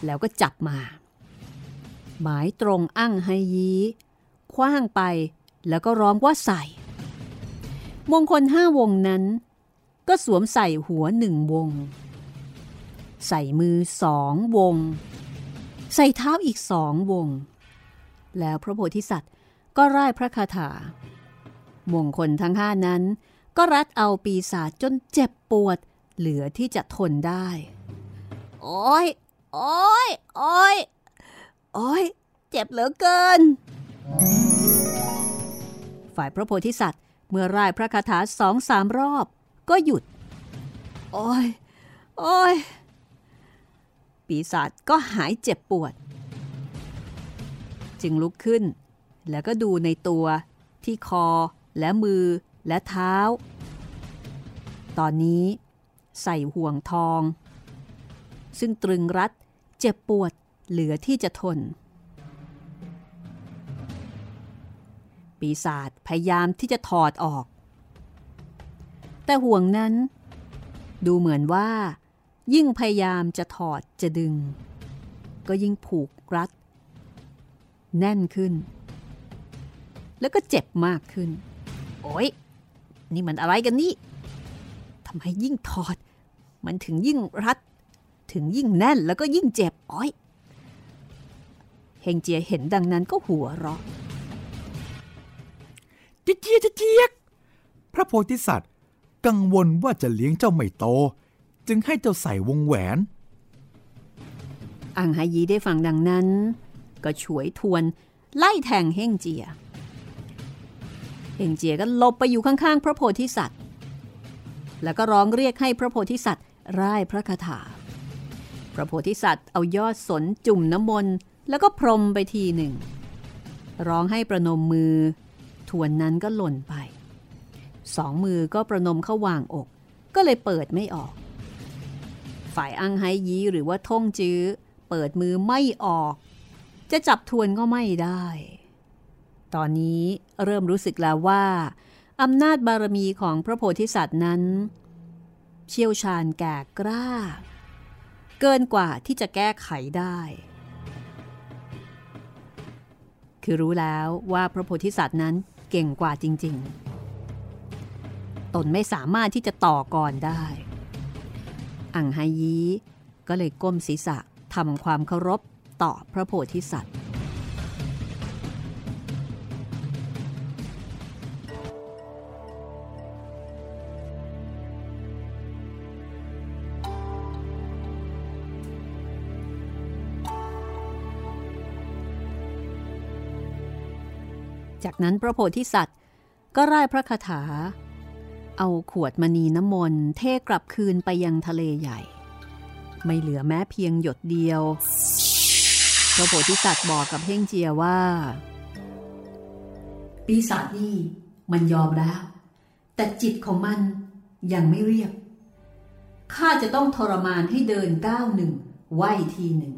แล้วก็จับมา หมายตรงอั้งไฮยีคว้างไปแล้วก็ร้องว่าใส่ มงคลห้าวงนั้น ก็สวมใส่หัวหนึ่งวง ใส่มือสองวง ใส่เท้าอีกสองวง แล้วพระโพธิสัตว์ก็ร่ายพระคาถามงคลทั้งห้านั้น ก็รัดเอาปีศาจจนเจ็บปวดเหลือที่จะทนได้ โอ้ย โอ้ย โอ้ย โอ้ย เจ็บเหลือเกิน ฝ่ายพระโพธิสัตว์เมื่อร่ายพระคาถาสองสามรอบ ก็หยุด โอ้ย โอ้ย ปีศาจก็หายเจ็บปวด จึงลุกขึ้น แล้วก็ดูในตัวที่คอและมือและเท้า ตอนนี้ใส่ห่วงทอง ซึ่งตรึงรัดเจ็บปวดเหลือที่จะทน ปีศาจพยายามที่จะถอดออก แต่ห่วงนั้น ดูเหมือนว่า ยิ่งพยายามจะถอดจะดึง ก็ยิ่งผูกรัด แน่นขึ้น แล้วก็เจ็บมากขึ้น โอ๊ยนี่มันอะไรกันนี่ทำไมยิ่งถอด มันถึงยิ่งรัด ถึงยิ่งแน่นแล้วก็ยิ่งเจ็บอ้อยเฮงเจียเห็นดังนั้นก็หัวเราะเจี๊ยเจี๊ยเจี๊ยพระโพธิสัตว์ กังวลว่าจะเลี้ยงเจ้าไม่โต จึงให้เจ้าใส่วงแหวน อังหายีได้ฟังดังนั้น ก็ฉวยทวนไล่แทงเฮงเจีย เฮงเจียก็หลบไปอยู่ข้างๆ พระโพธิสัตว์ แล้วก็ร้องเรียกให้พระโพธิสัตว์ร่ายพระคาถา พระโพธิสัตว์เอายอดสนจุ่มน้ำมนต์แล้วก็พรมไปทีหนึ่ง ร้องให้ประนมมือ ทวนนั้นก็หล่นไป สองมือก็ประนมเข้าวางอก ก็เลยเปิดไม่ออก ฝ่ายอังไฮยีหรือว่าท่งจื้อ เปิดมือไม่ออก จะจับทวนก็ไม่ได้ ตอนนี้เริ่มรู้สึกแล้วว่าอำนาจบารมีของพระโพธิสัตว์นั้น เชี่ยวชาญแก่กล้า เกินกว่าที่จะแก้ไขได้ คือรู้แล้วว่าพระโพธิสัตว์นั้นเก่งกว่าจริง ๆ ตนไม่สามารถที่จะต่อก่อนได้ อังไฮยีก็เลยก้มศีรษะทำความเคารพต่อพระโพธิสัตว์ จากนั้นพระโพธิสัตว์ก็ร่ายพระคาถา เอาขวดมณีน้ำมนต์เทกลับคืนไปยังทะเลใหญ่ ไม่เหลือแม้เพียงหยดเดียวพระโพธิสัตว์บอกกับเฮ่งเจียว่า ปีศาจนี่มันยอมแล้ว แต่จิตของมันยังไม่เรียบข้าจะต้องทรมานให้เดินก้าวหนึ่งไหวทีหนึ่ง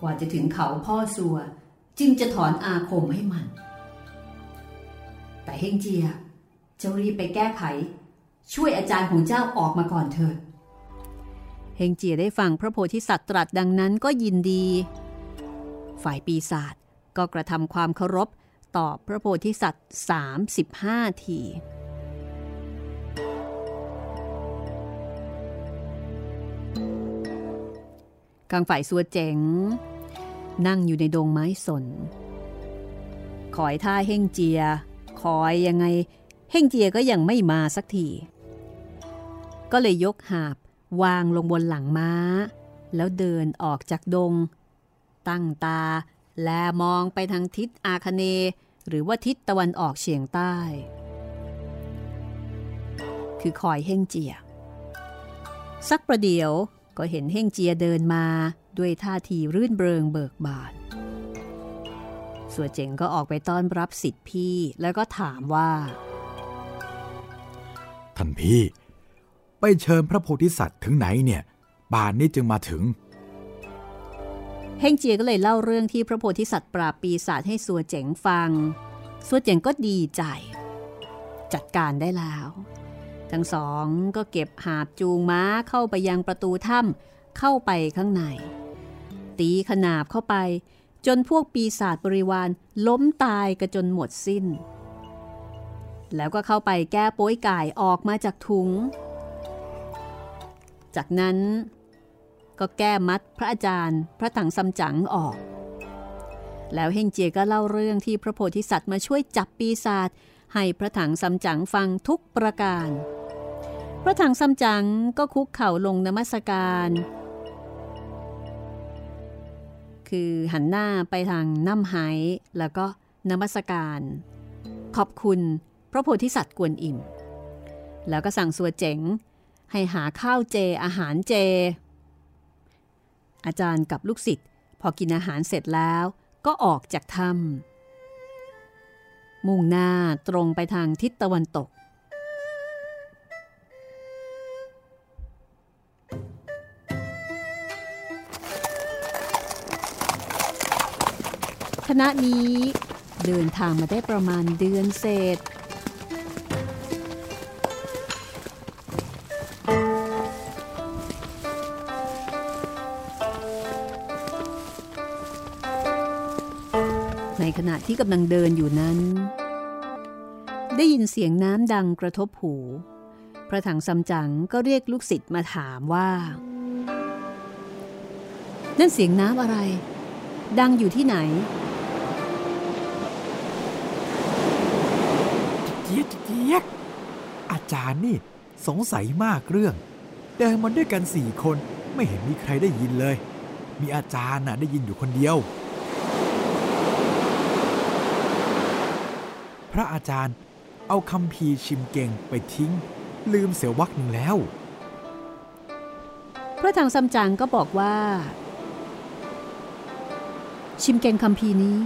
กว่าจะถึงเขาพ่อสัวจึงจะถอนอาคมให้มัน แต่เฮงเจีย จะรีบไปแก้ไข ช่วยอาจารย์ของเจ้าออกมาก่อนเถิดเฮงเจียได้ฟังพระโพธิสัตว์ตรัสดังนั้นก็ยินดี ฝ่ายปีศาจก็กระทำความเคารพต่อพระโพธิสัตว์ 35 ทีกลางฝ่ายสัวเจ๋ง นั่งอยู่ในดงไม้สน คอยท่าเฮ่งเจีย คอยยังไง เฮงเจียก็ยังไม่มาสักที ก็เลยยกหาบวางลงบนหลังม้า แล้วเดินออกจากดง ตั้งตาแลมองไปทางทิศอาคเน หรือว่าทิศตะวันออกเฉียงใต้ คือคอยเฮงเจีย สักประเดี๋ยวก็เห็นเฮงเจียเดินมาด้วยท่าทีรื่นเริงเบิกบานส่วนเจ๋งก็ออกไปต้อนรับสิทธิพี่แล้วก็ถามว่า ท่านพี่ ไปเชิญพระโพธิสัตว์ถึงไหนเนี่ยป่านนี้จึงมาถึง เฮงเจียก็เลยเล่าเรื่องที่พระโพธิสัตว์ปราบปีศาจให้สัวเจ๋งฟัง สัวเจ๋งก็ดีใจ จัดการได้แล้ว ทั้งสองก็เก็บหาบจูงม้าเข้าไปยังประตูถ้ำเข้าไปข้างใน ตีขนาบเข้าไป จนพวกปีศาจบริวารล้มตายกระจนหมดสิ้น แล้วก็เข้าไปแก้โป้ยไก่ออกมาจากถุง จากนั้น ก็แก้มัดพระอาจารย์ พระถังซัมจั๋งออก แล้วเฮงเจียก็เล่าเรื่องที่พระโพธิสัตว์มาช่วยจับปีศาจให้พระถังซัมจั๋งฟังทุกประการ พระถังซัมจั๋งก็คุกเข่าลงนมัสการ คือหันหน้าไปทางน้ำไหแล้วก็นมัสการ ขอบคุณ พระโพธิสัตว์กวนอิมแล้วก็สั่งสัวเจ๋ง ให้หาข้าวเจอาหารเจ อาจารย์กับลูกศิษย์พอกินอาหารเสร็จแล้วก็ออกจากถ้ำมุ่งหน้าตรงไปทางทิศตะวันตก คณะนี้เดินทางมาได้ประมาณเดือนเศษ ที่กำลังเดินอยู่นั้น ได้ยินเสียงน้ำดังกระทบหู พระถังซัมจั๋งก็เรียกลูกศิษย์มาถามว่า นั่นเสียงน้ำอะไร ดังอยู่ที่ไหนเจี๊ยกเจี๊ยกอาจารย์นี่สงสัยมากเรื่อง เดินมาด้วยกันสี่คนไม่เห็นมีใครได้ยินเลย มีอาจารย์น่ะได้ยินอยู่คนเดียว พระอาจารย์เอาคำพีชิมเก่งไปทิ้ง ลืมเสียวักหนึ่งแล้ว พระถังซัมจั๋งก็บอกว่า ชิมเก่งคำพีนี้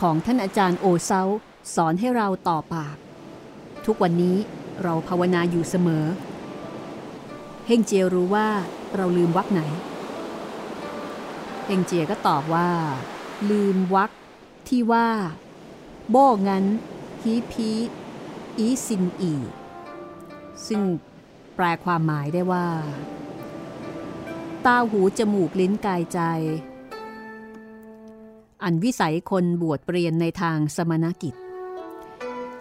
ของท่านอาจารย์โอเซาสอนให้เราต่อปาก ทุกวันนี้เราภาวนาอยู่เสมอ เฮงเจียรู้ว่าเราลืมวักไหน เฮงเจียก็ตอบว่า ลืมวักที่ว่า โบ้งั้น ฮีพีอีซินอี ซึ่งแปลความหมายได้ว่า ตาหูจมูกลิ้นกายใจ อันวิสัยคนบวชเรียนในทางสมณกิจ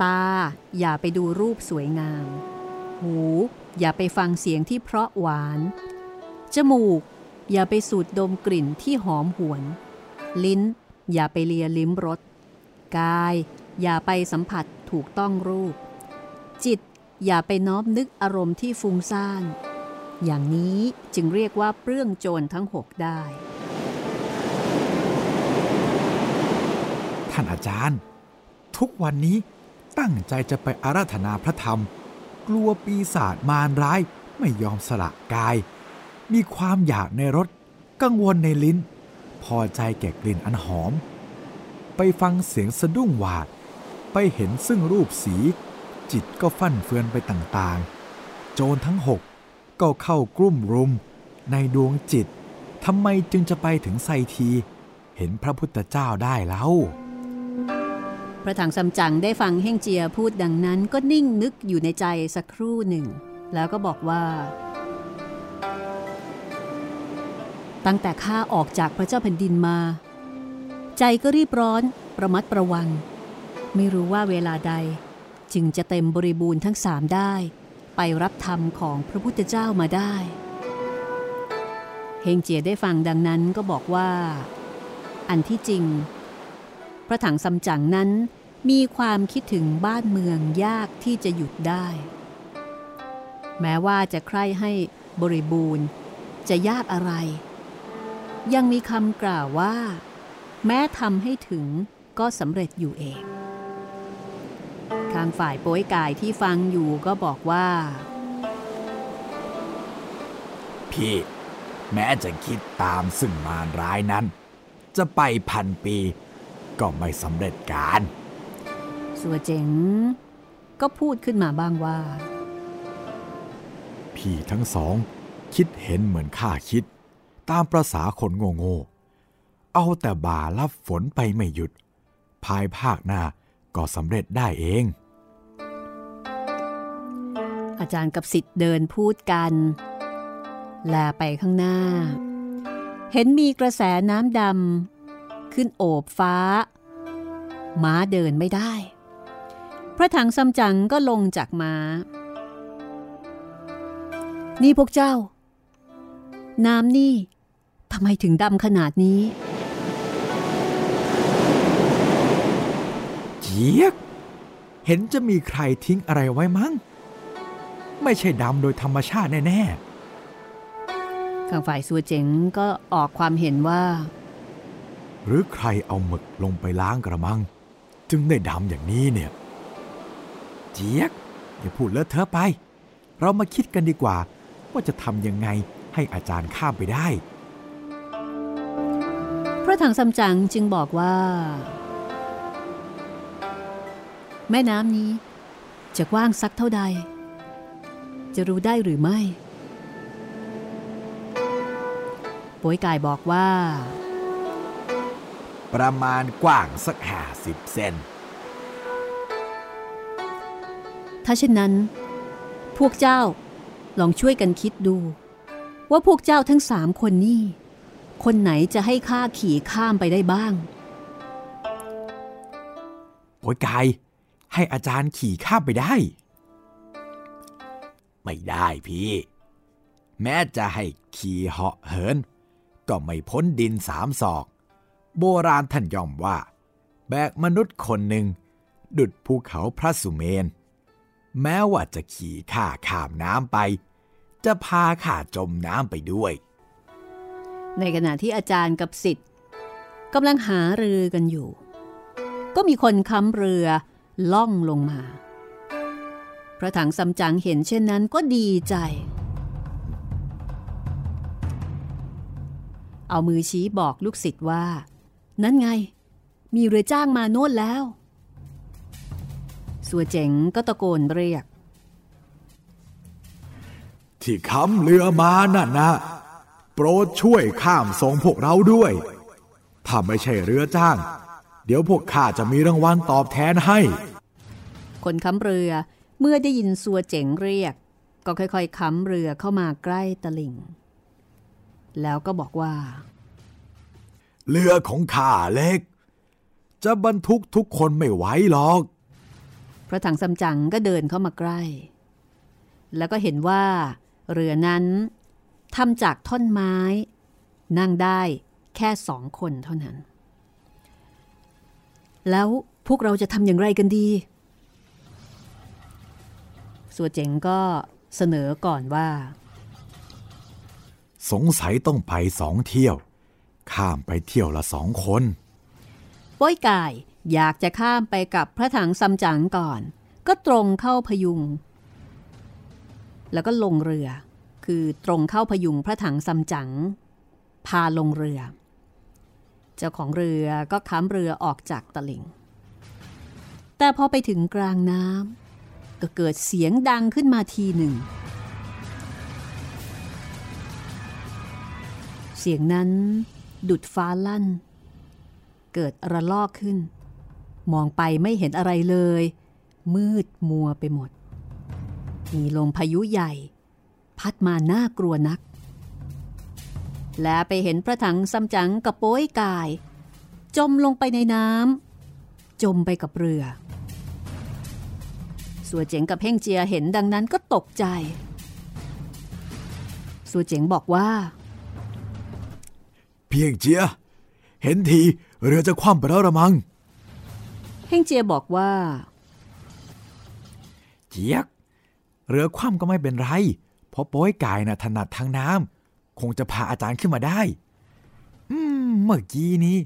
ตาอย่าไปดูรูปสวยงาม หูอย่าไปฟังเสียงที่เพราะหวาน จมูกอย่าไปสูดดมกลิ่นที่หอมหวน ลิ้นอย่าไปเลียลิ้มรส กาย อย่าไปสัมผัสถูกต้องรูป จิตอย่าไปน้อมนึกอารมณ์ที่ฟุ้งซ่าน อย่างนี้จึงเรียกว่าเปลื้องโจรทั้งหกได้ ท่านอาจารย์ ทุกวันนี้ตั้งใจจะไปอาราธนาพระธรรม กลัวปีศาจมารร้ายไม่ยอมสละกาย มีความอยากในรสกังวลในลิ้น พอใจแก่กลิ่นอันหอม ไปฟังเสียงสะดุ้งหวาด ไปเห็นซึ่งรูปสี จิตก็ฟั่นเฟือนไปต่างๆ โจรทั้งหกก็เข้ากลุ่มรุม ในดวงจิตทำไมจึงจะไปถึงไซที เห็นพระพุทธเจ้าได้แล้วพระถังซัมจั๋งได้ฟังเฮ่งเจียพูดดังนั้นก็นิ่งนึกอยู่ในใจสักครู่หนึ่ง แล้วก็บอกว่า ตั้งแต่ข้าออกจากพระเจ้าแผ่นดินมา ใจก็รีบร้อนประมัดประวัง ไม่รู้ว่าเวลาใด จึงจะเต็มบริบูรณ์ทั้งสามได้ ไปรับธรรมของพระพุทธเจ้ามาได้ เฮงเจียได้ฟังดังนั้นก็บอกว่า อันที่จริง พระถังซัมจั๋งนั้นมีความคิดถึงบ้านเมืองยากที่จะหยุดได้ แม้ว่าจะใคร่ให้บริบูรณ์ จะยากอะไร ยังมีคำกล่าวว่า แม้ทำให้ถึงก็สำเร็จอยู่เอง ข้างฝ่ายโป้ยกายที่ฟังอยู่ก็บอกว่า พี่ แม้จะคิดตามซึ่งมารร้ายนั้น จะไปพันปี ก็ไม่สำเร็จการสัวเจ๋งก็พูดขึ้นมาบ้างว่า พี่ทั้งสอง คิดเห็นเหมือนข้าคิด ตามประษาคนโง่ๆเอาแต่บ่ารับฝนไปไม่หยุด ภายภาคหน้า ก็สำเร็จได้เอง อาจารย์กับสิทธิ์เดินพูดกัน แลไปข้างหน้า เห็นมีกระแสน้ำดำขึ้นโอบฟ้า ม้าเดินไม่ได้ พระถังซัมจั๋งก็ลงจากม้า นี่พวกเจ้า น้ำนี่ทำไมถึงดำขนาดนี้ เจี๊ยก เห็นจะมีใครทิ้งอะไรไว้มั้ง ไม่ใช่ดำโดยธรรมชาติแน่ข้างฝ่ายสัวเจ๋งก็ออกความเห็นว่าๆหรือใครเอาหมึกลงไปล้างกระมัง จึงได้ดำอย่างนี้เนี่ย เจี๊ยก อย่าพูดเลอะเทอะไป เรามาคิดกันดีกว่าว่าจะทำยังไงให้อาจารย์ข้ามไปได้ พระถังซัมจั๋งจึงบอกว่า แม่น้ำนี้ จะกว้างสักเท่าใด จะรู้ได้หรือไม่ป่วยกายบอกว่า ประมาณกว้างสักห้าสิบเซนถ้าเช่นนั้น พวกเจ้าลองช่วยกันคิดดู ว่าพวกเจ้าทั้งสามคนนี่ คนไหนจะให้ข้าขี่ข้ามไปได้บ้างโอยกาย ให้อาจารย์ขี่ข้ามไปได้ ไม่ได้พี่ แม้จะให้ขี่เหาะเหิน ก็ไม่พ้นดินสามศอก โบราณท่านย่อมว่า แบกมนุษย์คนหนึ่ง ดุดภูเขาพระสุเมน แม้ว่าจะขี่ข้าข้ามน้ำไป จะพาข้าจมน้ำไปด้วย ในขณะที่อาจารย์กับสิทธิ์กำลังหารือกันอยู่ ก็มีคนค้ำเรือ ล่องลงมา พระถังซัมจั๋งเห็นเช่นนั้นก็ดีใจ เอามือชี้บอกลูกศิษย์ว่า นั่นไง มีเรือจ้างมาโน่นแล้ว สัวเจ๋งก็ตะโกนเรียก ที่ค้ำเรือมานั่นนะโปรดช่วยข้ามส่งพวกเราด้วย ถ้าไม่ใช่เรือจ้าง เดี๋ยวพวกข้าจะมีรางวัลตอบแทนให้ คนค้ำเรือเมื่อได้ยินสัวเจ๋งเรียก ก็ค่อยๆค้ำเรือเข้ามาใกล้ตลิ่ง แล้วก็บอกว่า เรือของข้าเล็ก จะบรรทุกทุกคนไม่ไหวหรอก พระถังซัมจั๋งก็เดินเข้ามาใกล้ แล้วก็เห็นว่า เรือนั้นทำจากท่อนไม้ นั่งได้แค่สองคนเท่านั้น แล้วพวกเราจะทำอย่างไรกันดี สัวเจ๋งก็เสนอก่อนว่า สงสัยต้องไปสองเที่ยว ข้ามไปเที่ยวละสองคนป้อยกายอยากจะข้ามไปกับพระถังซัมจั๋งก่อน ก็ตรงเข้าพยุง แล้วก็ลงเรือ คือตรงเข้าพยุงพระถังซัมจั๋งพาลงเรือ เจ้าของเรือก็ค้ำเรือออกจากตลิ่ง แต่พอไปถึงกลางน้ำก็เกิดเสียงดังขึ้นมาทีหนึ่ง เสียงนั้นดุดฟ้าลั่น เกิดระลอกขึ้น มองไปไม่เห็นอะไรเลย มืดมัวไปหมด มีลมพายุใหญ่ พัดมาน่ากลัวนัก และไปเห็นพระถังซัมจั๋งกับโป้ยกาย จมลงไปในน้ำจมไปกับเรือ สัวเจ๋งกับเพ่งเจียเห็นดังนั้นก็ตกใจ สัวเจ๋งบอกว่าพียงเจีย เห็นทีเรือจะคว่ำไปแล้วละมังเฮงเจียบอกว่า เจียก เรือคว่ำก็ไม่เป็นไร เพราะโป้ยกายน่ะถนัดทางน้ำ คงจะพาอาจารย์ขึ้นมาได้ อืม เมื่อกี้นี้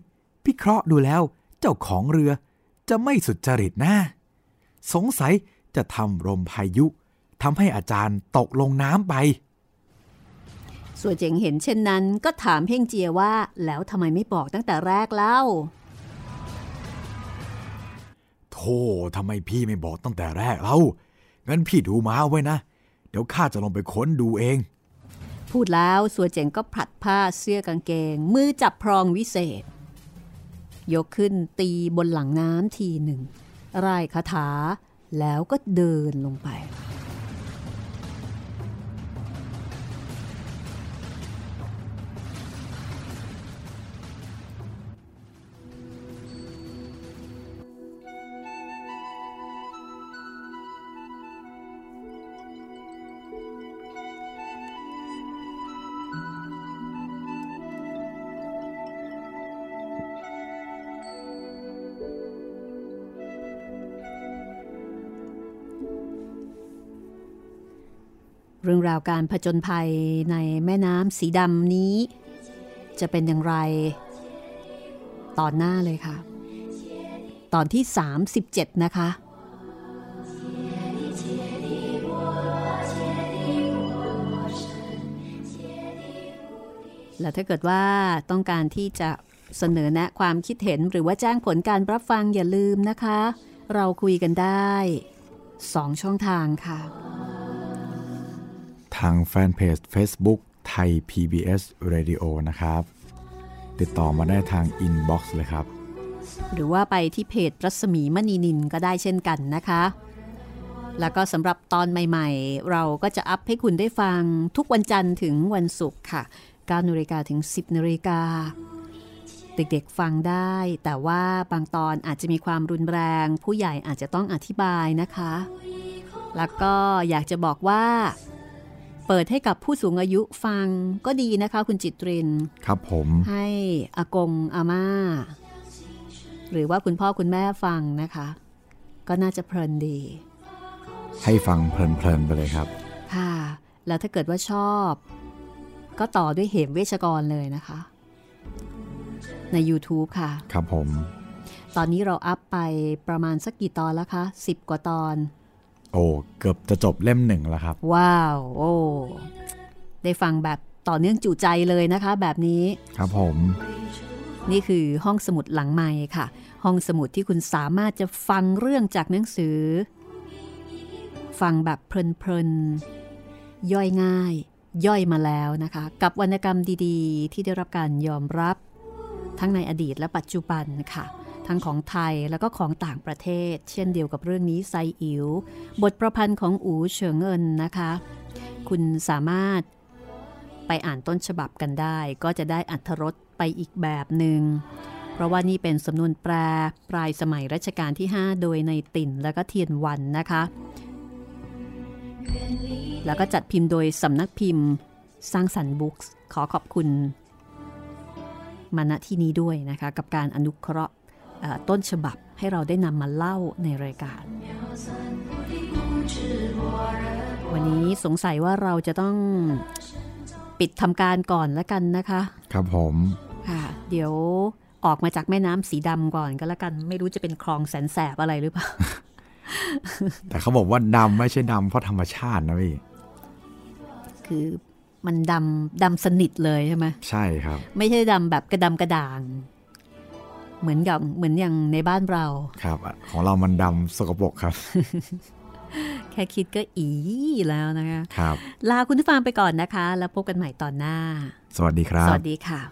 พิเคราะห์ดูแล้วเจ้าของเรือจะไม่สุจริตนะ สงสัยจะทำลมพายุทำให้อาจารย์ตกลงน้ำไป ส่วนเจ๋งเห็นเช่นนั้นก็ถามเฮงเจียว่าแล้วทำไมไม่บอกตั้งแต่แรกเล่าโธ่ทำไมพี่ไม่บอกตั้งแต่แรกเล่างั้นพี่ดูม้าไว้นะ เดี๋ยวข้าจะลงไปค้นดูเอง พูดแล้วสัวเจ๋งก็ผลัดผ้าเสื้อกางเกง มือจับพรองวิเศษ ยกขึ้นตีบนหลังน้ำทีหนึ่งร่ายคาถาแล้วก็เดินลงไป รื่องราวการผจญภัยในแม่น้ำสีดำนี้ จะเป็นอย่างไร ตอนหน้าเลยค่ะ ตอนที่ 37 นะคะและถ้าเกิดว่าต้องการที่จะเสนอแนะความคิดเห็นหรือว่าแจ้งผลการรับฟังอย่าลืมนะคะ เราคุยกันได้ 2 ช่องทางค่ะ ทางแฟนเพจ Facebook ไทย PBS Radio นะครับ ติดต่อมาได้ทาง inbox เลยครับ หรือว่าไปที่เพจรัศมีมณีนินก็ได้เช่นกันนะคะ แล้วก็สำหรับตอนใหม่ๆ เราก็จะอัพให้คุณได้ฟังทุกวันจันทร์ถึงวันศุกร์ค่ะ9นาฬิกาถึง 10นาฬิกาเด็กๆฟังได้ แต่ว่าบางตอนอาจจะมีความรุนแรง ผู้ใหญ่อาจจะต้องอธิบายนะคะ แล้วก็อยากจะบอกว่า เปิดให้กับผู้สูงอายุฟังก็ดีนะคะ คุณจิตริน ครับผม ให้อากงอาม่า หรือว่าคุณพ่อคุณแม่ฟังนะคะ ก็น่าจะเพลินดี ให้ฟังเพลินๆไปเลยครับ ค่ะ แล้วถ้าเกิดว่าชอบ ก็ต่อด้วยเหมเวชกรเลยนะคะ ใน YouTube ค่ะ ครับผม ตอนนี้เราอัพไปประมาณสักกี่ตอนแล้วคะ 10 กว่าตอน โอ้เกือบจะจบเล่มหนึ่งแล้วครับ ว้าว โอ้ ได้ฟังแบบต่อเนื่องจูใจเลยนะคะ แบบนี้ ครับผม นี่คือห้องสมุดหลังใหม่ค่ะ ห้องสมุดที่คุณสามารถจะฟังเรื่องจากหนังสือ ฟังแบบเพลินๆ ย่อยง่าย ย่อยมาแล้วนะคะ กับวรรณกรรมดีๆ ที่ได้รับการยอมรับ ทั้งในอดีตและปัจจุบันค่ะ ทั้งของไทยแล้วก็ของต่างประเทศ เช่นเดียวกับเรื่องนี้ไซอิ๋วบทประพันธ์ของอูเฉิงเอินนะคะ คุณสามารถไปอ่านต้นฉบับกันได้ ก็จะได้อัธรสไปอีกแบบหนึ่งเพราะว่านี่เป็นสำนวนแปลปลายสมัยรัชกาลที่ 5 โดยในติ่นและก็เทียนวันนะคะ แล้วก็จัดพิมพ์โดยสำนักพิมพ์ สร้างสรรค์บุ๊กขอขอบคุณมาณที่นี้ด้วยนะคะ กับการอนุเคราะห์ ต้นฉบับให้เราได้นำมาเล่าในรายการ วันนี้สงสัยว่าเราจะต้องปิดทำการก่อนแล้วกันนะคะ ครับผมค่ะเดี๋ยวออกมาจากแม่น้ำสีดำก่อนก็แล้วกัน ไม่รู้จะเป็นคลองแสนแสบอะไรหรือเปล่า แต่เขาบอกว่าดำไม่ใช่ดำเพราะธรรมชาตินะพี่ คือมันดำดำสนิทเลยใช่ไหมใช่ครับ ไม่ใช่ดำแบบกระดำกระด่าง เหมือนกับเหมือนอย่างในบ้านเรา ครับ ของเรามันดำสกปรกครับ แค่คิดก็อีแล้วนะคะครับ ลาคุณผู้ฟังไปก่อนนะคะ แล้วพบกันใหม่ตอนหน้า สวัสดีครับ สวัสดีค่ะ「